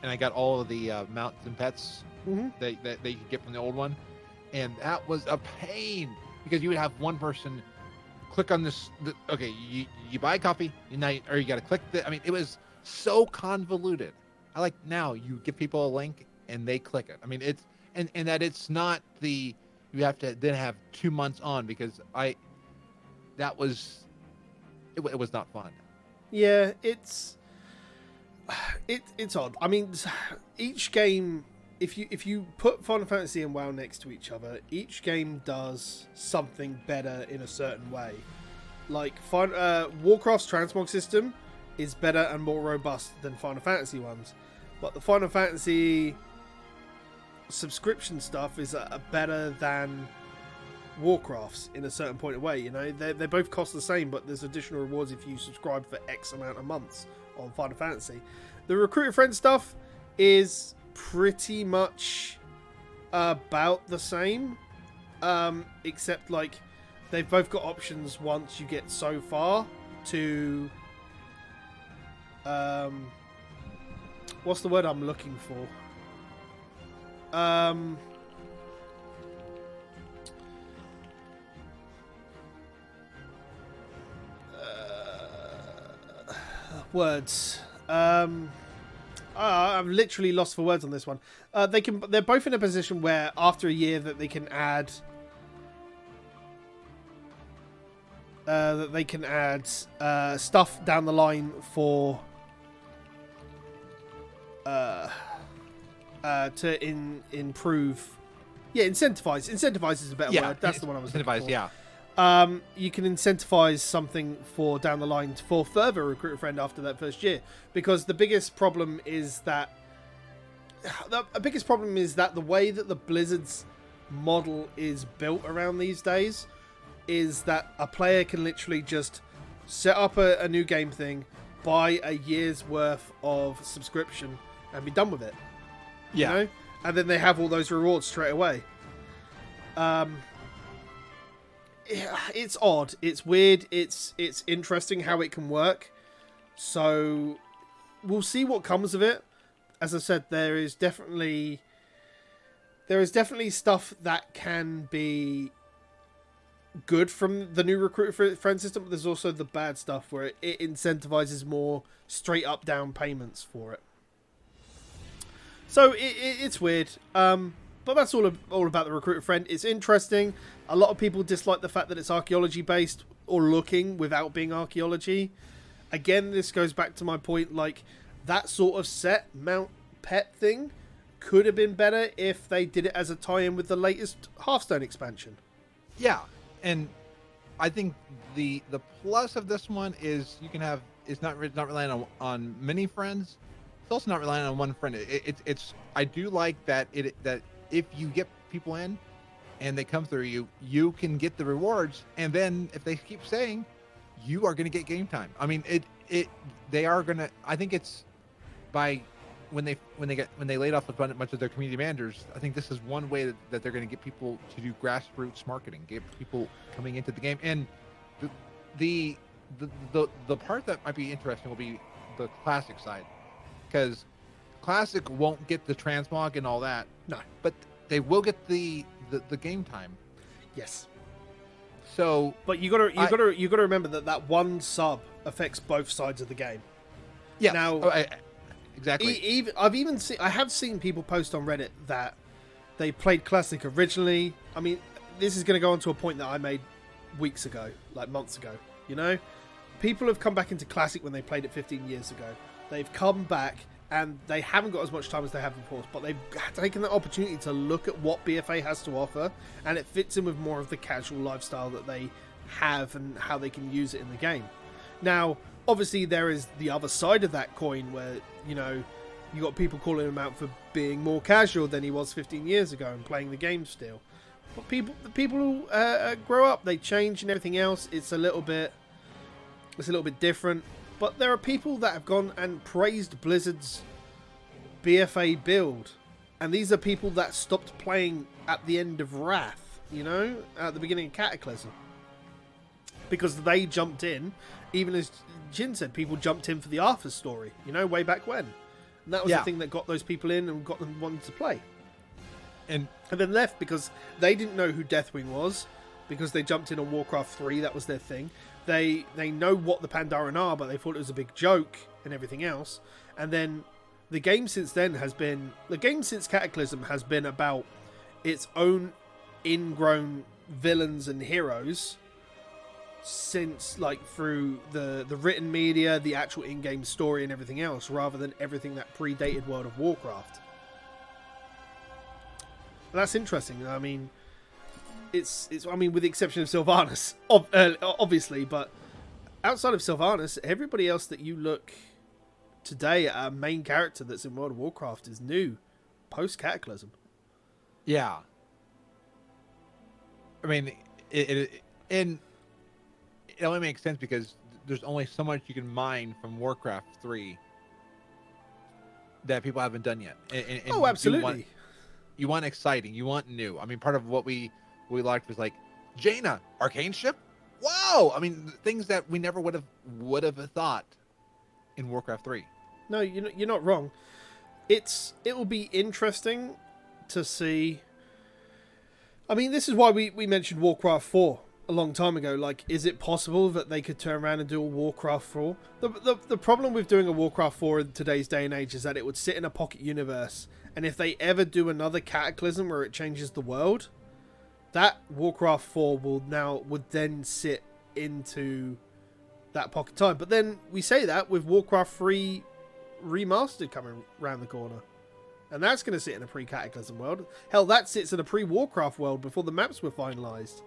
and I got all of the uh, mounts and pets Mm-hmm. that that they could get from the old one, and that was a pain because you would have one person click on this. The, okay, you you buy a coffee, and now or you got to click the. I mean, it was so convoluted. I like now you give people a link and they click it. I mean, it's and and that it's not the you have to then have two months on because I that was it, it was not fun. Yeah, it's it it's odd. I mean, each game if you if you put Final Fantasy and WoW next to each other, each game does something better in a certain way. Like uh, Warcraft's transmog system is better and more robust than Final Fantasy ones, but the Final Fantasy subscription stuff is uh, better than Warcraft's in a certain point of way. You know, they they both cost the same, but there's additional rewards if you subscribe for X amount of months on Final Fantasy. The recruit a friend stuff is pretty much about the same, um, except like they've both got options once you get so far to um, what's the word I'm looking for? Um, uh, words. Um, uh, I'm literally lost for words on this one. Uh, they can. They're both in a position where after a year that they can add. Uh, that they can add uh, stuff down the line for uh, uh, to in improve. Yeah, incentivize. Incentivize is a better Yeah, word. That's the one I was Incentivize, yeah. Um, you can incentivize something for down the line for further recruit a friend after that first year because the biggest problem is that the, biggest problem is that the way that the blizzard's model is built around these days is that a player can literally just set up a, a new game thing buy a year's worth of subscription and be done with it Yeah. you know? and then they have all those rewards straight away. Um, it's odd. It's weird. It's it's interesting how it can work. So we'll see what comes of it. As I said, there is definitely there is definitely stuff that can be good from the new recruit friend system. But there's also the bad stuff where it, incentivizes more straight up down payments for it. So it, it, it's weird. Um, but that's all all about the recruiter friend. It's interesting. A lot of people dislike the fact that it's archaeology based or looking without being archaeology. Again, this goes back to my point. Like that sort of set Mount Pet thing could have been better if they did it as a tie-in with the latest Hearthstone expansion. Yeah, and I think the the plus of this one is you can have it's not re- not relying on on many friends. It's also not relying on one friend. It, it, it's I do like that it that if you get people in and they come through you, you can get the rewards, and then if they keep saying, you are going to get game time. I mean, it it they are going to. I think it's by when they when they get when they laid off a bunch of their community managers, I think this is one way that, that they're going to get people to do grassroots marketing, get people coming into the game, and the the the the, the part that might be interesting will be the classic side, because classic won't get the transmog and all that, No. but they will get the the, the game time. Yes. So But you gotta you I- gotta you gotta remember that that one sub affects both sides of the game. yeah, Now- oh, I- exactly. E- even I've even seen I have seen people post on Reddit that they played classic originally. I mean, this is going to go on to a point that I made weeks ago, like months ago. You know, people have come back into classic when they played it 15 years ago. They've come back and they haven't got as much time as they have before, but they've taken the opportunity to look at what BFA has to offer, and it fits in with more of the casual lifestyle that they have and how they can use it in the game. Now, obviously, there is the other side of that coin where, you know, you got people calling him out for being more casual than he was 15 years ago and playing the game still. But people, the people who uh, uh, grow up, they change and everything else. It's a little bit, it's a little bit different. But there are people that have gone and praised Blizzard's BFA build, and these are people that stopped playing at the end of Wrath. You know, at the beginning of Cataclysm, because they jumped in. Even as Jin said, people jumped in for the Arthas story. You know, way back when. And that was Yeah. the thing that got those people in and got them wanting to play. and And then left because they didn't know who Deathwing was, because they jumped in on Warcraft 3, that was their thing. They they know what the Pandaren are, but they thought it was a big joke and everything else. And then the game since then has been the game since Cataclysm has been about its own ingrown villains and heroes since like through the the written media, the actual in-game story and everything else rather than everything that predated World of Warcraft. And that's interesting. I mean, it's it's I mean with the exception of Sylvanas, ob- uh, obviously, but outside of Sylvanas, everybody else that you look today at a main character that's in World of Warcraft is new post Cataclysm. Yeah. I mean, it, it and it only makes sense because there's only so much you can mine from Warcraft three that people haven't done yet. And, and oh, absolutely. You want, you want, exciting. You want new. I mean, part of what we we liked was like Jaina, arcane ship. Wow! I mean, things that we never would have would have thought in Warcraft three. No, you're you're not wrong. It's it will be interesting to see. I mean, this is why we, we mentioned Warcraft 4 a long time ago. Like, is it possible that they could turn around and do a Warcraft 4? The, the, the problem with doing a Warcraft 4 in today's day and age is that it would sit in a pocket universe. And if they ever do another Cataclysm where it changes the world, that Warcraft 4 will now, would then sit into that pocket time. But then we say that with Warcraft 3 remastered coming around the corner. And that's going to sit in a pre Cataclysm world. Hell, that sits in a pre Warcraft world before the maps were finalized.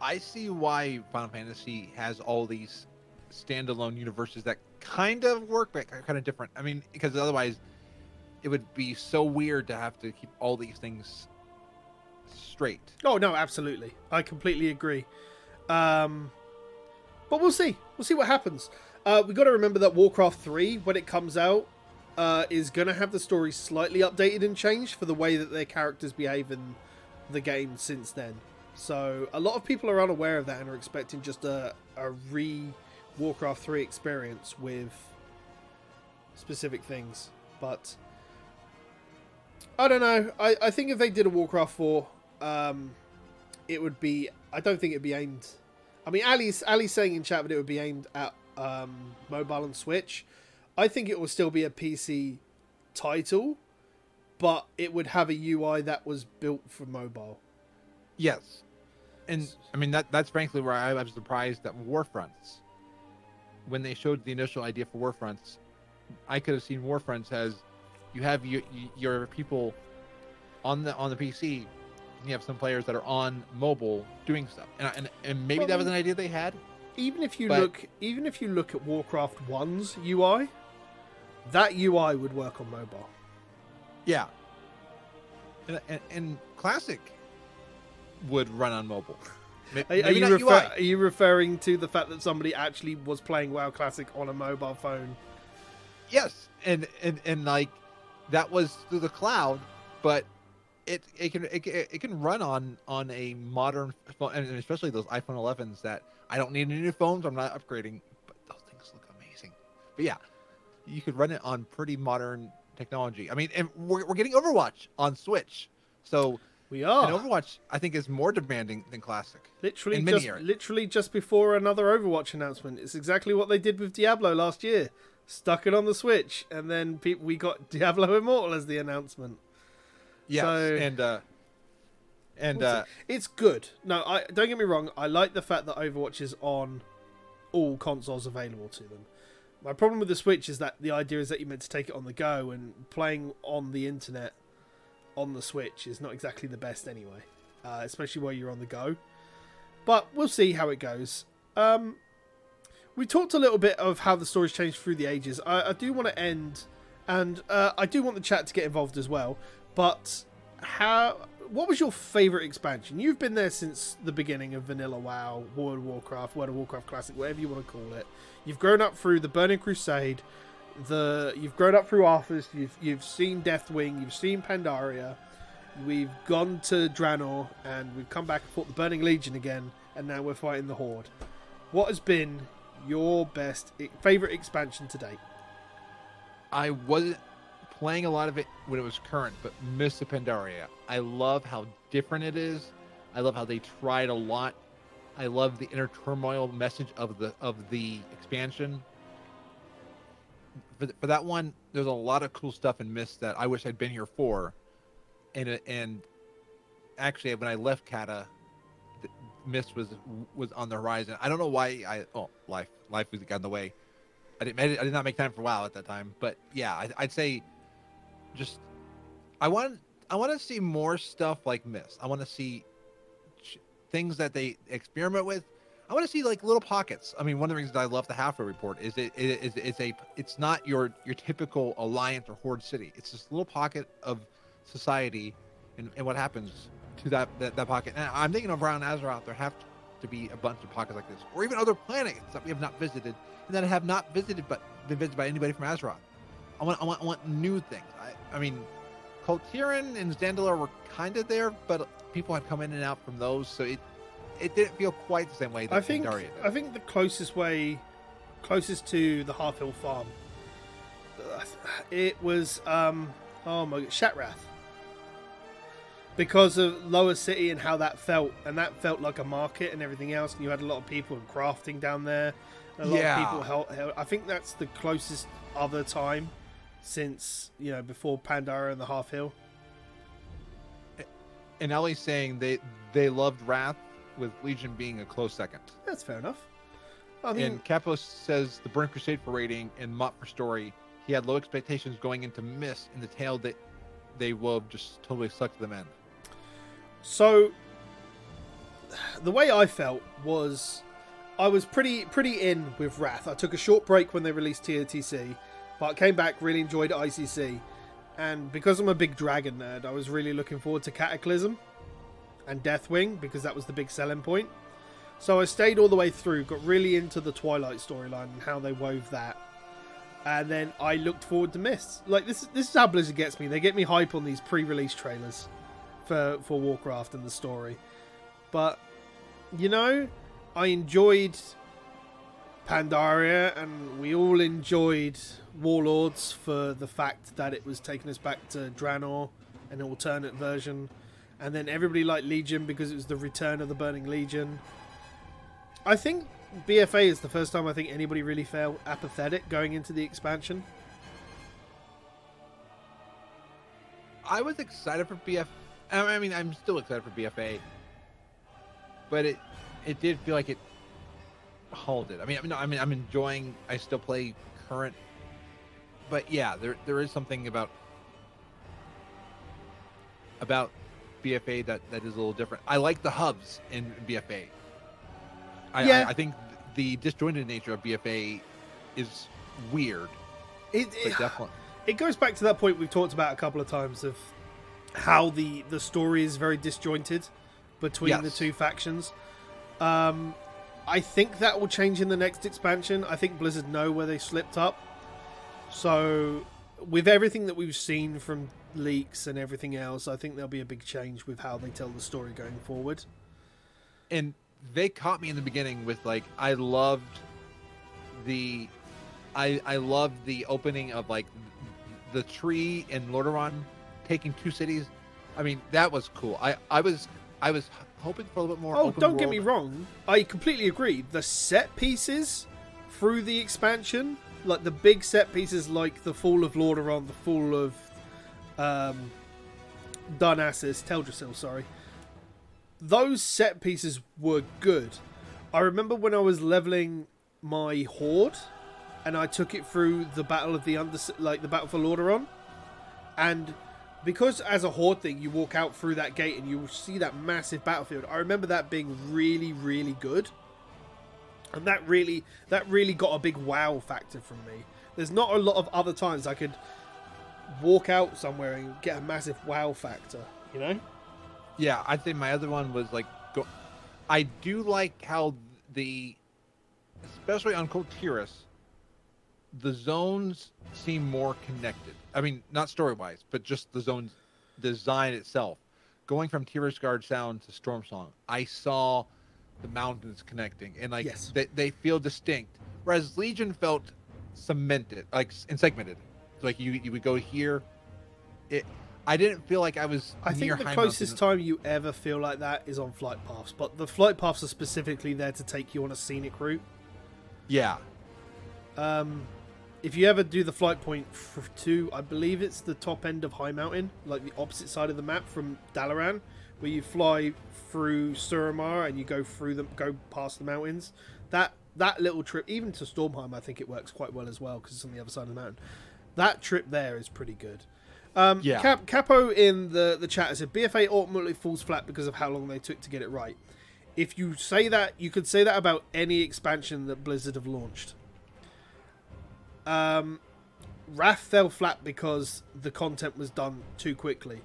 I see why Final Fantasy has all these standalone universes that kind of work, but kind of different. I mean, because otherwise, it would be so weird to have to keep all these things straight. Oh no, absolutely, I completely agree. Um, but we'll see. We'll see what happens. Uh, we got to remember that Warcraft 3, when it comes out, uh, is going to have the story slightly updated and changed for the way that their characters behave in the game since then. So a lot of people are unaware of that and are expecting just a, a re Warcraft 3 experience with specific things. But I don't know. I, I think if they did a Warcraft 4, um, it would be. I don't think it'd be aimed. I mean, Ali's Ali's saying in chat that it would be aimed at um, mobile and Switch. I think it will still be a PC title, but it would have a UI that was built for mobile. Yes, and I mean that that's frankly where I was surprised that Warfronts, when they showed the initial idea for Warfronts, I could have seen Warfronts as you have your, your people on the on the PC. You have some players that are on mobile doing stuff, and and, and maybe well, that was an idea they had even if you but, look even if you look at Warcraft 1's UI, that UI would work on mobile. Yeah. And, and, and classic would run on mobile. Maybe are you refer- are you referring to the fact that somebody actually was playing WoW Classic on a mobile phone? Yes, and and and like that was through the cloud, but it it can it, it can run on on a modern phone, and especially those iPhone 11s that I don't need any new phones. I'm not upgrading, but those things look amazing. But yeah, you could run it on pretty modern technology. I mean, and we're, we're getting Overwatch on Switch, so we are. And Overwatch, I think, is more demanding than Classic. Literally, just, literally just before another Overwatch announcement. It's exactly what they did with Diablo last year. Stuck it on the Switch, and then pe- we got Diablo Immortal as the announcement. Yes, so, and uh, and uh, it's good. No, I don't get me wrong. I like the fact that Overwatch is on all consoles available to them. My problem with the Switch is that the idea is that you're meant to take it on the go, and playing on the internet on the Switch is not exactly the best anyway, uh, especially while you're on the go. But we'll see how it goes. Um, we talked a little bit of how the story's changed through the ages. I, I do want to end, and uh, I do want the chat to get involved as well. But how what was your favorite expansion? You've been there since the beginning of Vanilla WoW, World of Warcraft, World of Warcraft Classic, whatever you want to call it. You've grown up through the Burning Crusade, the you've grown up through Arthas, you've you've seen Deathwing, you've seen Pandaria, we've gone to Draenor, and we've come back and fought the Burning Legion again, and now we're fighting the Horde. What has been your best favorite expansion to date? I wasn't playing a lot of it when it was current, but miss the Pandaria. I love how different it is. I love how they tried a lot. I love the inner turmoil message of the of the expansion. for, for that one, there's a lot of cool stuff in Mist that I wish I'd been here for, and and actually when I left Kata, Mist was was on the horizon. I don't know why I oh life life got in the way. I didn't I did not make time for WoW at that time, but yeah, I, I'd say just I want I want to see more stuff like Mist. I want to see ch- things that they experiment with. I want to see like little pockets. I mean, one of the reasons I love the Halfway Report is it is it's a it's not your your typical alliance or horde city. It's this little pocket of society, and, and what happens to that, that that pocket. And I'm thinking of around Azeroth, there have to be a bunch of pockets like this, or even other planets that we have not visited and that have not visited but been visited by anybody from Azeroth. I want I want I want new things. I I mean, Kul Tiran and Zandalar were kind of there, but people had come in and out from those, so it it didn't feel quite the same way that I think. I think the closest way, closest to the Half Hill Farm, uh, it was um oh my god, Shattrath. Because of Lower City and how that felt, and that felt like a market and everything else, and you had a lot of people and crafting down there. A lot Yeah. of people held, held. I think that's the closest other time since you know before Pandaria and the Halfhill. and Ellie's saying they they loved Wrath, with Legion being a close second. That's fair enough. I mean, and Capos says the Burn Crusade for rating and Mott for story. He had low expectations going into Miss and the tale that they will have just totally sucked them in. So the way I felt was I was pretty pretty in with Wrath. I took a short break when they released TOTC, but came back, really enjoyed ICC. And because I'm a big dragon nerd, I was really looking forward to Cataclysm and Deathwing because that was the big selling point. So I stayed all the way through, got really into the Twilight storyline and how they wove that. And then I looked forward to Mist. Like this this is how Blizzard gets me. They get me hype on these pre-release trailers for for Warcraft and the story. But you know, I enjoyed Pandaria, and we all enjoyed Warlords for the fact that it was taking us back to Draenor, an alternate version, and then everybody liked Legion because it was the return of the Burning Legion. I think BFA is the first time I think anybody really felt apathetic going into the expansion. I was excited for BF. I mean, I'm still excited for BFA, but it it did feel like it halted. I mean, I mean, I mean, I'm enjoying. I still play current, but yeah, there there is something about about BFA that that is a little different. I like the hubs in BFA. I, Yeah. I, I think the disjointed nature of BFA is weird, It, it, definitely. it goes back to that point we've talked about a couple of times of how the the story is very disjointed between the two factions. Um, I think that will change in the next expansion. I think Blizzard know where they slipped up. So, with everything that we've seen from leaks and everything else, I think there'll be a big change with how they tell the story going forward. and they caught me in the beginning with like I loved the I I loved the opening of like the tree in Lordaeron taking two cities. I mean that was cool. I I was I was hoping for a little bit more. Oh, don't get me wrong. I completely agree. The set pieces through the expansion, like the big set pieces, like the Fall of Lordaeron, the Fall of um, Darnassus, Teldrassil, sorry. Those set pieces were good. I remember when I was leveling my horde, and I took it through the Battle of the Under, like the Battle for Lordaeron, and because as a horde thing you walk out through that gate and you see that massive battlefield. I remember that being really really good. And that really that really got a big wow factor from me. There's not a lot of other times i could walk out somewhere and get a massive wow factor you know? Yeah, I think my other one was like, go, I do like how the, especially on Kul Tiras, the zones seem more connected. I mean, not story wise, but just the zones design itself. Going from Tiragarde Sound to Stormsong, I saw the mountains connecting, and like Yes. they, they feel distinct. Whereas Legion felt cemented, like and segmented. So, like you you would go here. It I didn't feel like I was. i think the High closest Mountain. time you ever feel like that is on flight paths but the flight paths are specifically there to take you on a scenic route Yeah, Um, if you ever do the flight point to, I believe it's the top end of Highmountain, like the opposite side of the map from Dalaran, where you fly through Suramar and you go through them, go past the mountains. That that little trip, even to Stormheim, I think it works quite well as well because it's on the other side of the mountain. That trip there is pretty good. Um, Yeah. Cap, Capo in the the chat said BFA ultimately falls flat because of how long they took to get it right. If you say that, you could say that about any expansion that Blizzard have launched. Um, Wrath fell flat because the content was done too quickly.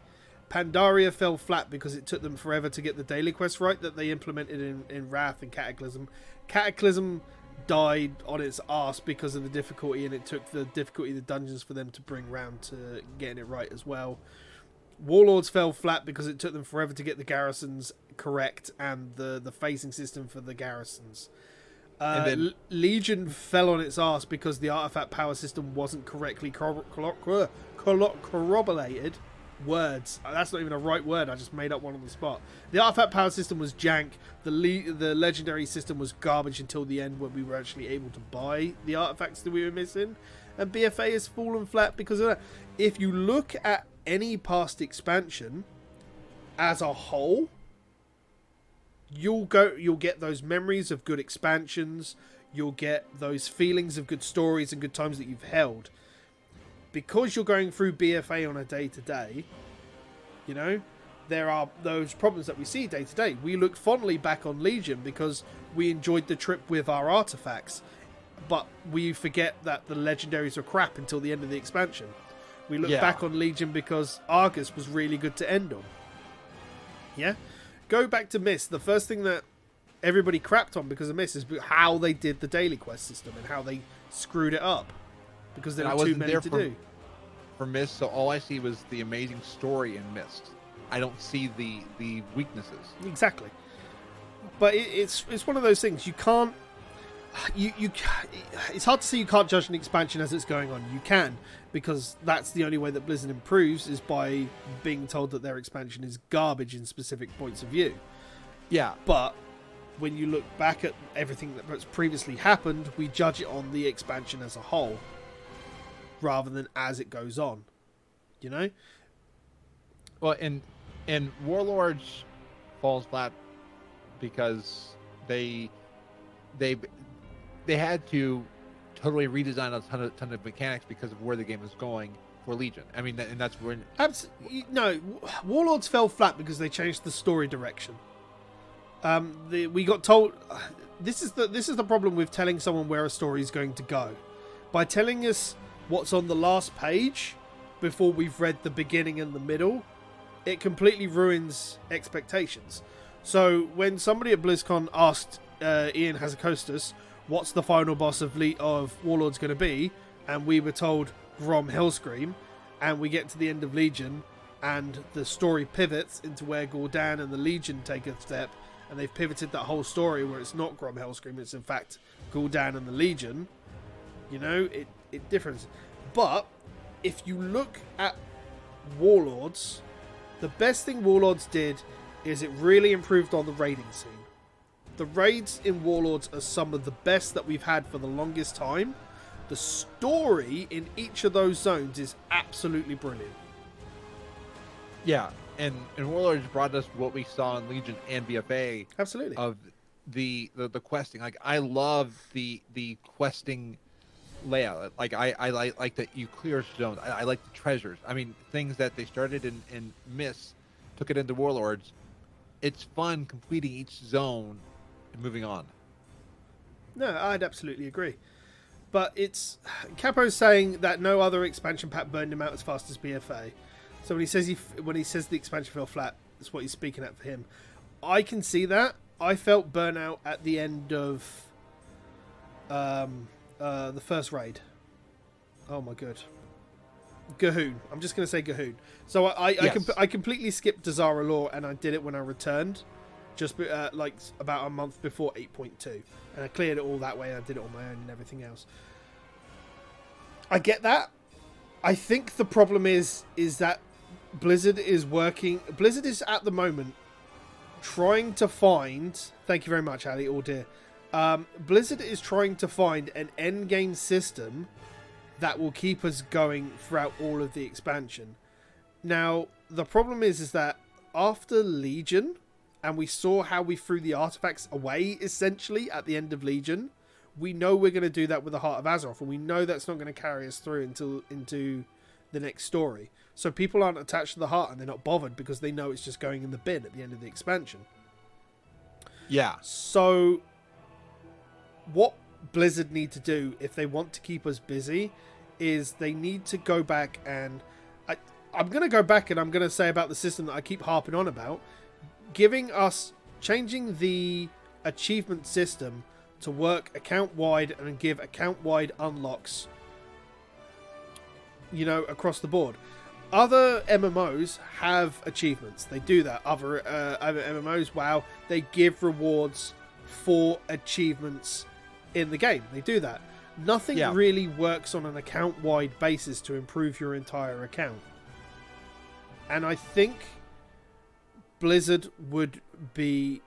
Pandaria fell flat because it took them forever to get the daily quest right that they implemented in, in Wrath and Cataclysm. Cataclysm died on its ass because of the difficulty, and it took the difficulty of the dungeons for them to bring round to getting it right as well. Warlords fell flat because it took them forever to get the garrisons correct and the, the phasing system for the garrisons. Uh, And then- Legion fell on its ass because the artifact power system wasn't correctly corro- corro- corro- corro- corroborated. Words. Uh, That's not even a right word. I just made up one on the spot. The artifact power system was jank. The le- the legendary system was garbage until the end when we were actually able to buy the artifacts that we were missing. And BFA has fallen flat because of that. If you look at any past expansion as a whole, you'll go you'll get those memories of good expansions. You'll get those feelings of good stories and good times that you've held. Because you're going through bfa on a day to day you know there are those problems that we see day to day we look fondly back on legion because we enjoyed the trip with our artifacts but we forget that the legendaries are crap until the end of the expansion. We look Yeah. back on legion because argus was really good to end on. Yeah go back to Mist. The first thing that everybody crapped on because of Mist is how they did the daily quest system and how they screwed it up because there And were too many there to for- do. for Mist, so all I see was the amazing story in Mist. I don't see the the weaknesses. Exactly. But it, it's it's one of those things you can't. You you it's hard to say you can't judge an expansion as it's going on. You can because that's the only way that Blizzard improves is by being told that their expansion is garbage in specific points of view. Yeah, But when you look back at everything that's previously happened, we judge it on the expansion as a whole rather than as it goes on. You know? Well, and and Warlords falls flat because they they they had to totally redesign a ton of ton of mechanics because of where the game was going for Legion. I mean, and that's when Abs- no, Warlords fell flat because they changed the story direction. Um, the, we got told this is the this is the problem with telling someone where a story is going to go. By telling us what's on the last page before we've read the beginning and the middle, it completely ruins expectations. So when somebody at BlizzCon asked uh, Ion Hazzikostas, "What's the final boss of Le- of Warlords going to be?" and we were told Grom Hellscream, and we get to the end of Legion, and the story pivots into where Gul'dan and the Legion take a step, and they've pivoted that whole story where it's not Grom Hellscream, it's in fact Gul'dan and the Legion. You know, it it differs. But if you look at Warlords, the best thing Warlords did is it really improved on the raiding scene. The raids in Warlords are some of the best that we've had for the longest time. The story in each of those zones is absolutely brilliant. yeah, and and Warlords brought us what we saw in Legion and BFA Absolutely. of the, the the questing. Like I love the the questing layout. Like I I like, like that you clear zones. I, I like the treasures. I mean things that they started in in Miss, took it into Warlords. It's fun completing each zone moving on. No, I'd absolutely agree. But it's Capo's saying that no other expansion pack burned him out as fast as BFA. So when he says he when he says the expansion fell flat, that's what he's speaking at for him. I can see that. I felt burnout at the end of um, uh, the first raid. Oh my god, G'huun. I'm just going to say G'huun. So I I, I, Yes. com- I completely skipped Dazar'alor and I did it when I returned, just uh, like about a month before 8.2, and I cleared it all that way. I did it on my own and everything else. I get that. I think the problem is is that Blizzard is working. Blizzard is at the moment trying to find. Thank you very much, Ali. All dear. Um, Blizzard is trying to find an end game system that will keep us going throughout all of the expansion. Now, the problem is is that after Legion, and we saw how we threw the artifacts away essentially at the end of Legion, we know we're going to do that with the Heart of Azeroth, and we know that's not going to carry us through until into the next story. So people aren't attached to the heart and they're not bothered because they know it's just going in the bin at the end of the expansion. Yeah. So, what Blizzard need to do if they want to keep us busy is they need to go back and I, I'm going to go back and I'm going to say about the system that I keep harping on about, giving us changing the achievement system to work account wide and give account wide unlocks. You know, across the board other MMOs have achievements. They do that. Other uh, other MMOs, wow, they give rewards for achievements in the game. They do that. Nothing Yeah. really works on an account-wide basis to improve your entire account. And I think Blizzard would be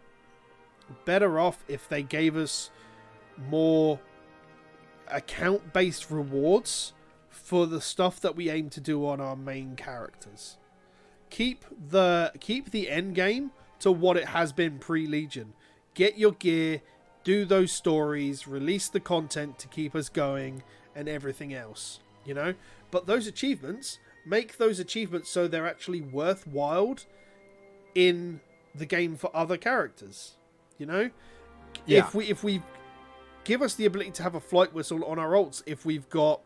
better off if they gave us more account-based rewards for the stuff that we aim to do on our main characters. Keep the keep the end game to what it has been pre-Legion. Get your gear, do those stories, release the content to keep us going and everything else, you know? But those achievements, make those achievements so they're actually worthwhile in the game for other characters. You know? Yeah. If we if we give us the ability to have a flight whistle on our ults if we've got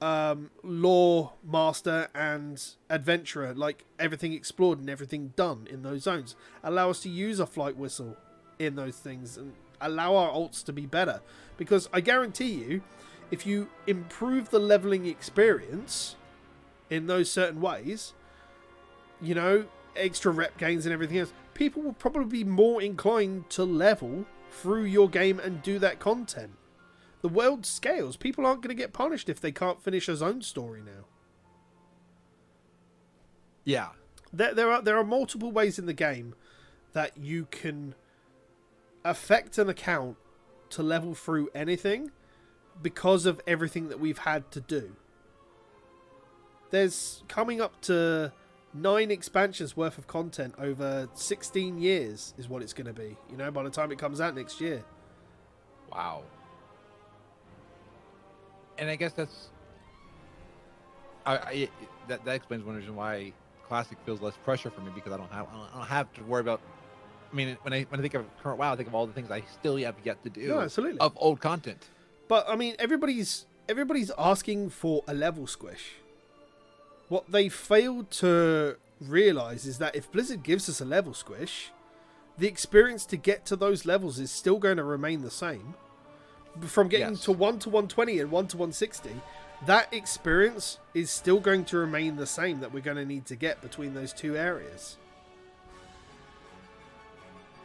um, law master and adventurer, like everything explored and everything done in those zones. Allow us to use a flight whistle in those things and allow our ults to be better. Because I guarantee you, if you improve the leveling experience in those certain ways, you know, extra rep gains and everything else, people will probably be more inclined to level through your game and do that content. The world scales. People aren't going to get punished if they can't finish a zone story now. Yeah. There, there are there are multiple ways in the game that you can affect an account to level through anything because of everything that we've had to do. There's coming up to nine expansions worth of content over 16 years is what it's going to be. You know, by the time it comes out next year. Wow. And I guess that's. I, I that that explains one reason why classic feels less pressure for me because I don't have I don't, I don't have to worry about. I mean, when I when I think of current WoW, I think of all the things I still have yet to do No, absolutely. of old content. But I mean, everybody's everybody's asking for a level squish. What they failed to realize is that if Blizzard gives us a level squish, the experience to get to those levels is still going to remain the same. From getting Yes. to 1 to 120 and 1 to 160, that experience is still going to remain the same that we're going to need to get between those two areas.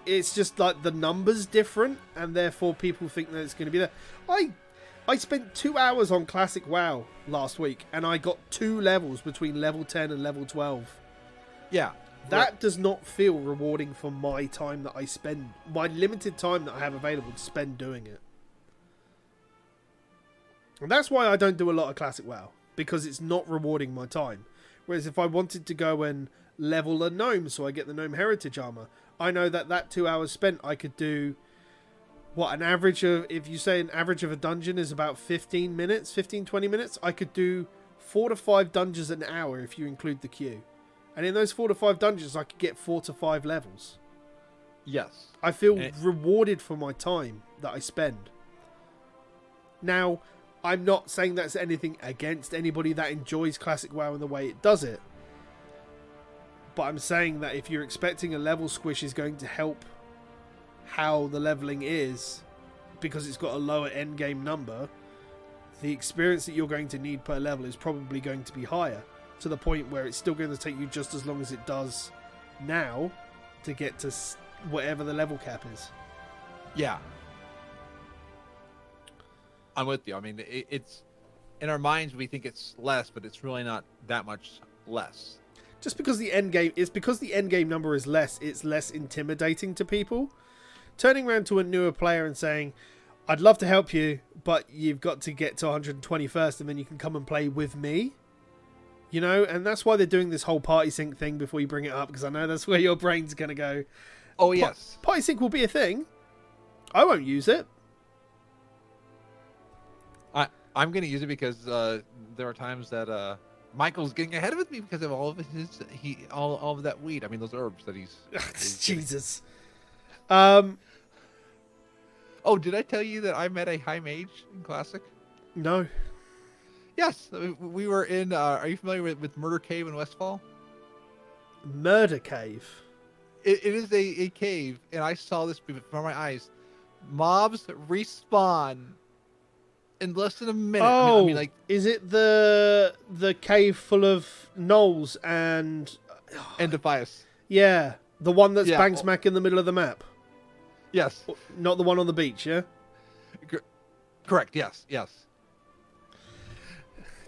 It's just like the numbers different, and therefore people think that it's going to be there. I I spent two hours on Classic WoW last week, and I got two levels between level 10 and level 12. Yeah. That does not feel rewarding for my time that I spend, my limited time that I have available to spend doing it. And that's why I don't do a lot of Classic WoW, because it's not rewarding my time. Whereas if I wanted to go and level a gnome so I get the gnome heritage armor, I know that that two hours spent I could do what an average of if you say an average of a dungeon is about 15 minutes 15 20 minutes i could do four to five dungeons an hour if you include the queue. And in those four to five dungeons i could get four to five levels. Yes. i feel it- rewarded for my time that i spend. Now i'm not saying that's anything against anybody that enjoys classic wow and the way it does it but i'm saying that if you're expecting a level squish is going to help how the leveling is because it's got a lower end game number the experience that you're going to need per level is probably going to be higher to the point where it's still going to take you just as long as it does now to get to whatever the level cap is Yeah. I'm with you. I mean, it, it's in our minds we think it's less, but it's really not that much less. just because the end game it's because the end game number is less it's less intimidating to people turning around to a newer player and saying I'd love to help you, but you've got to get to 120 first, and then you can come and play with me. You know, and that's why they're doing this whole party sync thing before you bring it up, because I know that's where your brain's gonna go. Oh yes. Party sync will be a thing. I won't use it. I I'm gonna use it because uh, there are times that uh, Michael's getting ahead of me because of all of his he all all of that weed. I mean those herbs that he's. he's getting. Um, Oh, did I tell you that I met a high mage in Classic? no. Yes, we- we were in. Uh, are you familiar with, with Murder Cave in Westfall? Murder Cave. It, it is a, a cave, and I saw this before my eyes. Mobs respawn in less than a minute. I mean- Oh, I mean, like is it the the cave full of gnolls and and Defias. yeah, the one that's Yeah. bang smack in the middle of the map, Yes, not the one on the beach. Yeah. correct. Yes, yes.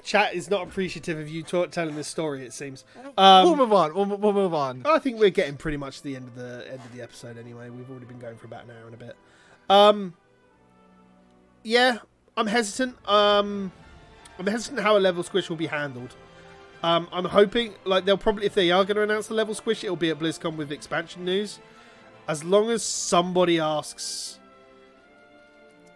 Chat is not appreciative of you ta- telling this story. It seems. we'll Um, move on. We'll, we'll move on. I think we're getting pretty much to the end of the end of the episode anyway. We've already been going for about an hour and a bit. Um, yeah, I'm hesitant. Um, I'm hesitant how a level squish will be handled. Um, I'm hoping like they'll probably if they are going to announce the level squish, it'll be at BlizzCon with expansion news. As long as somebody asks,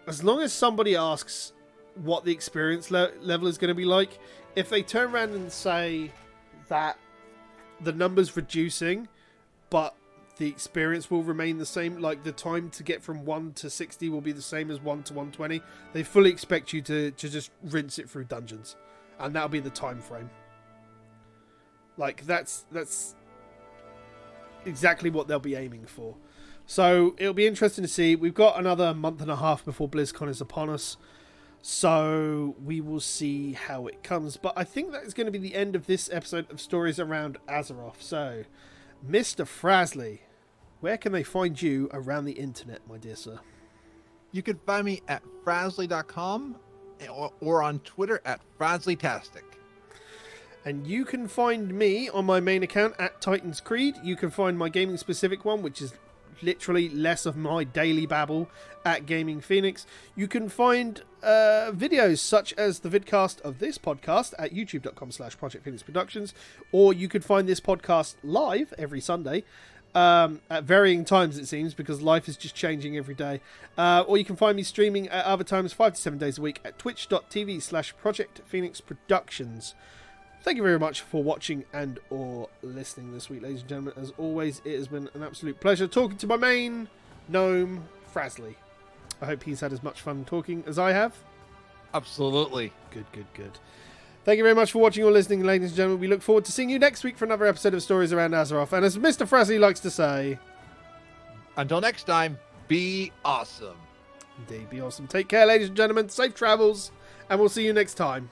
as long as somebody asks what the experience le- level is going to be like, if they turn around and say that the numbers reducing, but the experience will remain the same. Like the time to get from one to sixty will be the same as one to one twenty. They fully expect you to to just rinse it through dungeons, and that'll be the time frame. Like that's that's exactly what they'll be aiming for. So it'll be interesting to see. We've got another month and a half before BlizzCon is upon us. So we will see how it comes. But I think that is going to be the end of this episode of Stories Around Azeroth. So, Mr. Frasley, where can they find you around the internet, my dear sir? You can find me at frasley.com or, or on Twitter at frasleytastic. And you can find me on my main account at Titans Creed. You can find my gaming specific one, which is literally less of my daily babble at Gaming Phoenix. You can find uh, videos such as the vidcast of this podcast at youtube.com slash Project Phoenix Productions, or you could find this podcast live every Sunday. Um, at varying times, it seems, because life is just changing every day. Uh, or you can find me streaming at other times, five to seven days a week, at twitch.tv slash Project Phoenix Productions. Thank you very much for watching and or listening this week, ladies and gentlemen. As always, it has been an absolute pleasure talking to my main gnome, Frasley. I hope he's had as much fun talking as I have. Absolutely. Good, good, good. Thank you very much for watching or listening, ladies and gentlemen. We look forward to seeing you next week for another episode of Stories Around Azeroth. And as Mr. Frasley likes to say, Until next time, be awesome. indeed, be awesome. Take care, ladies and gentlemen. Safe travels, and we'll see you next time.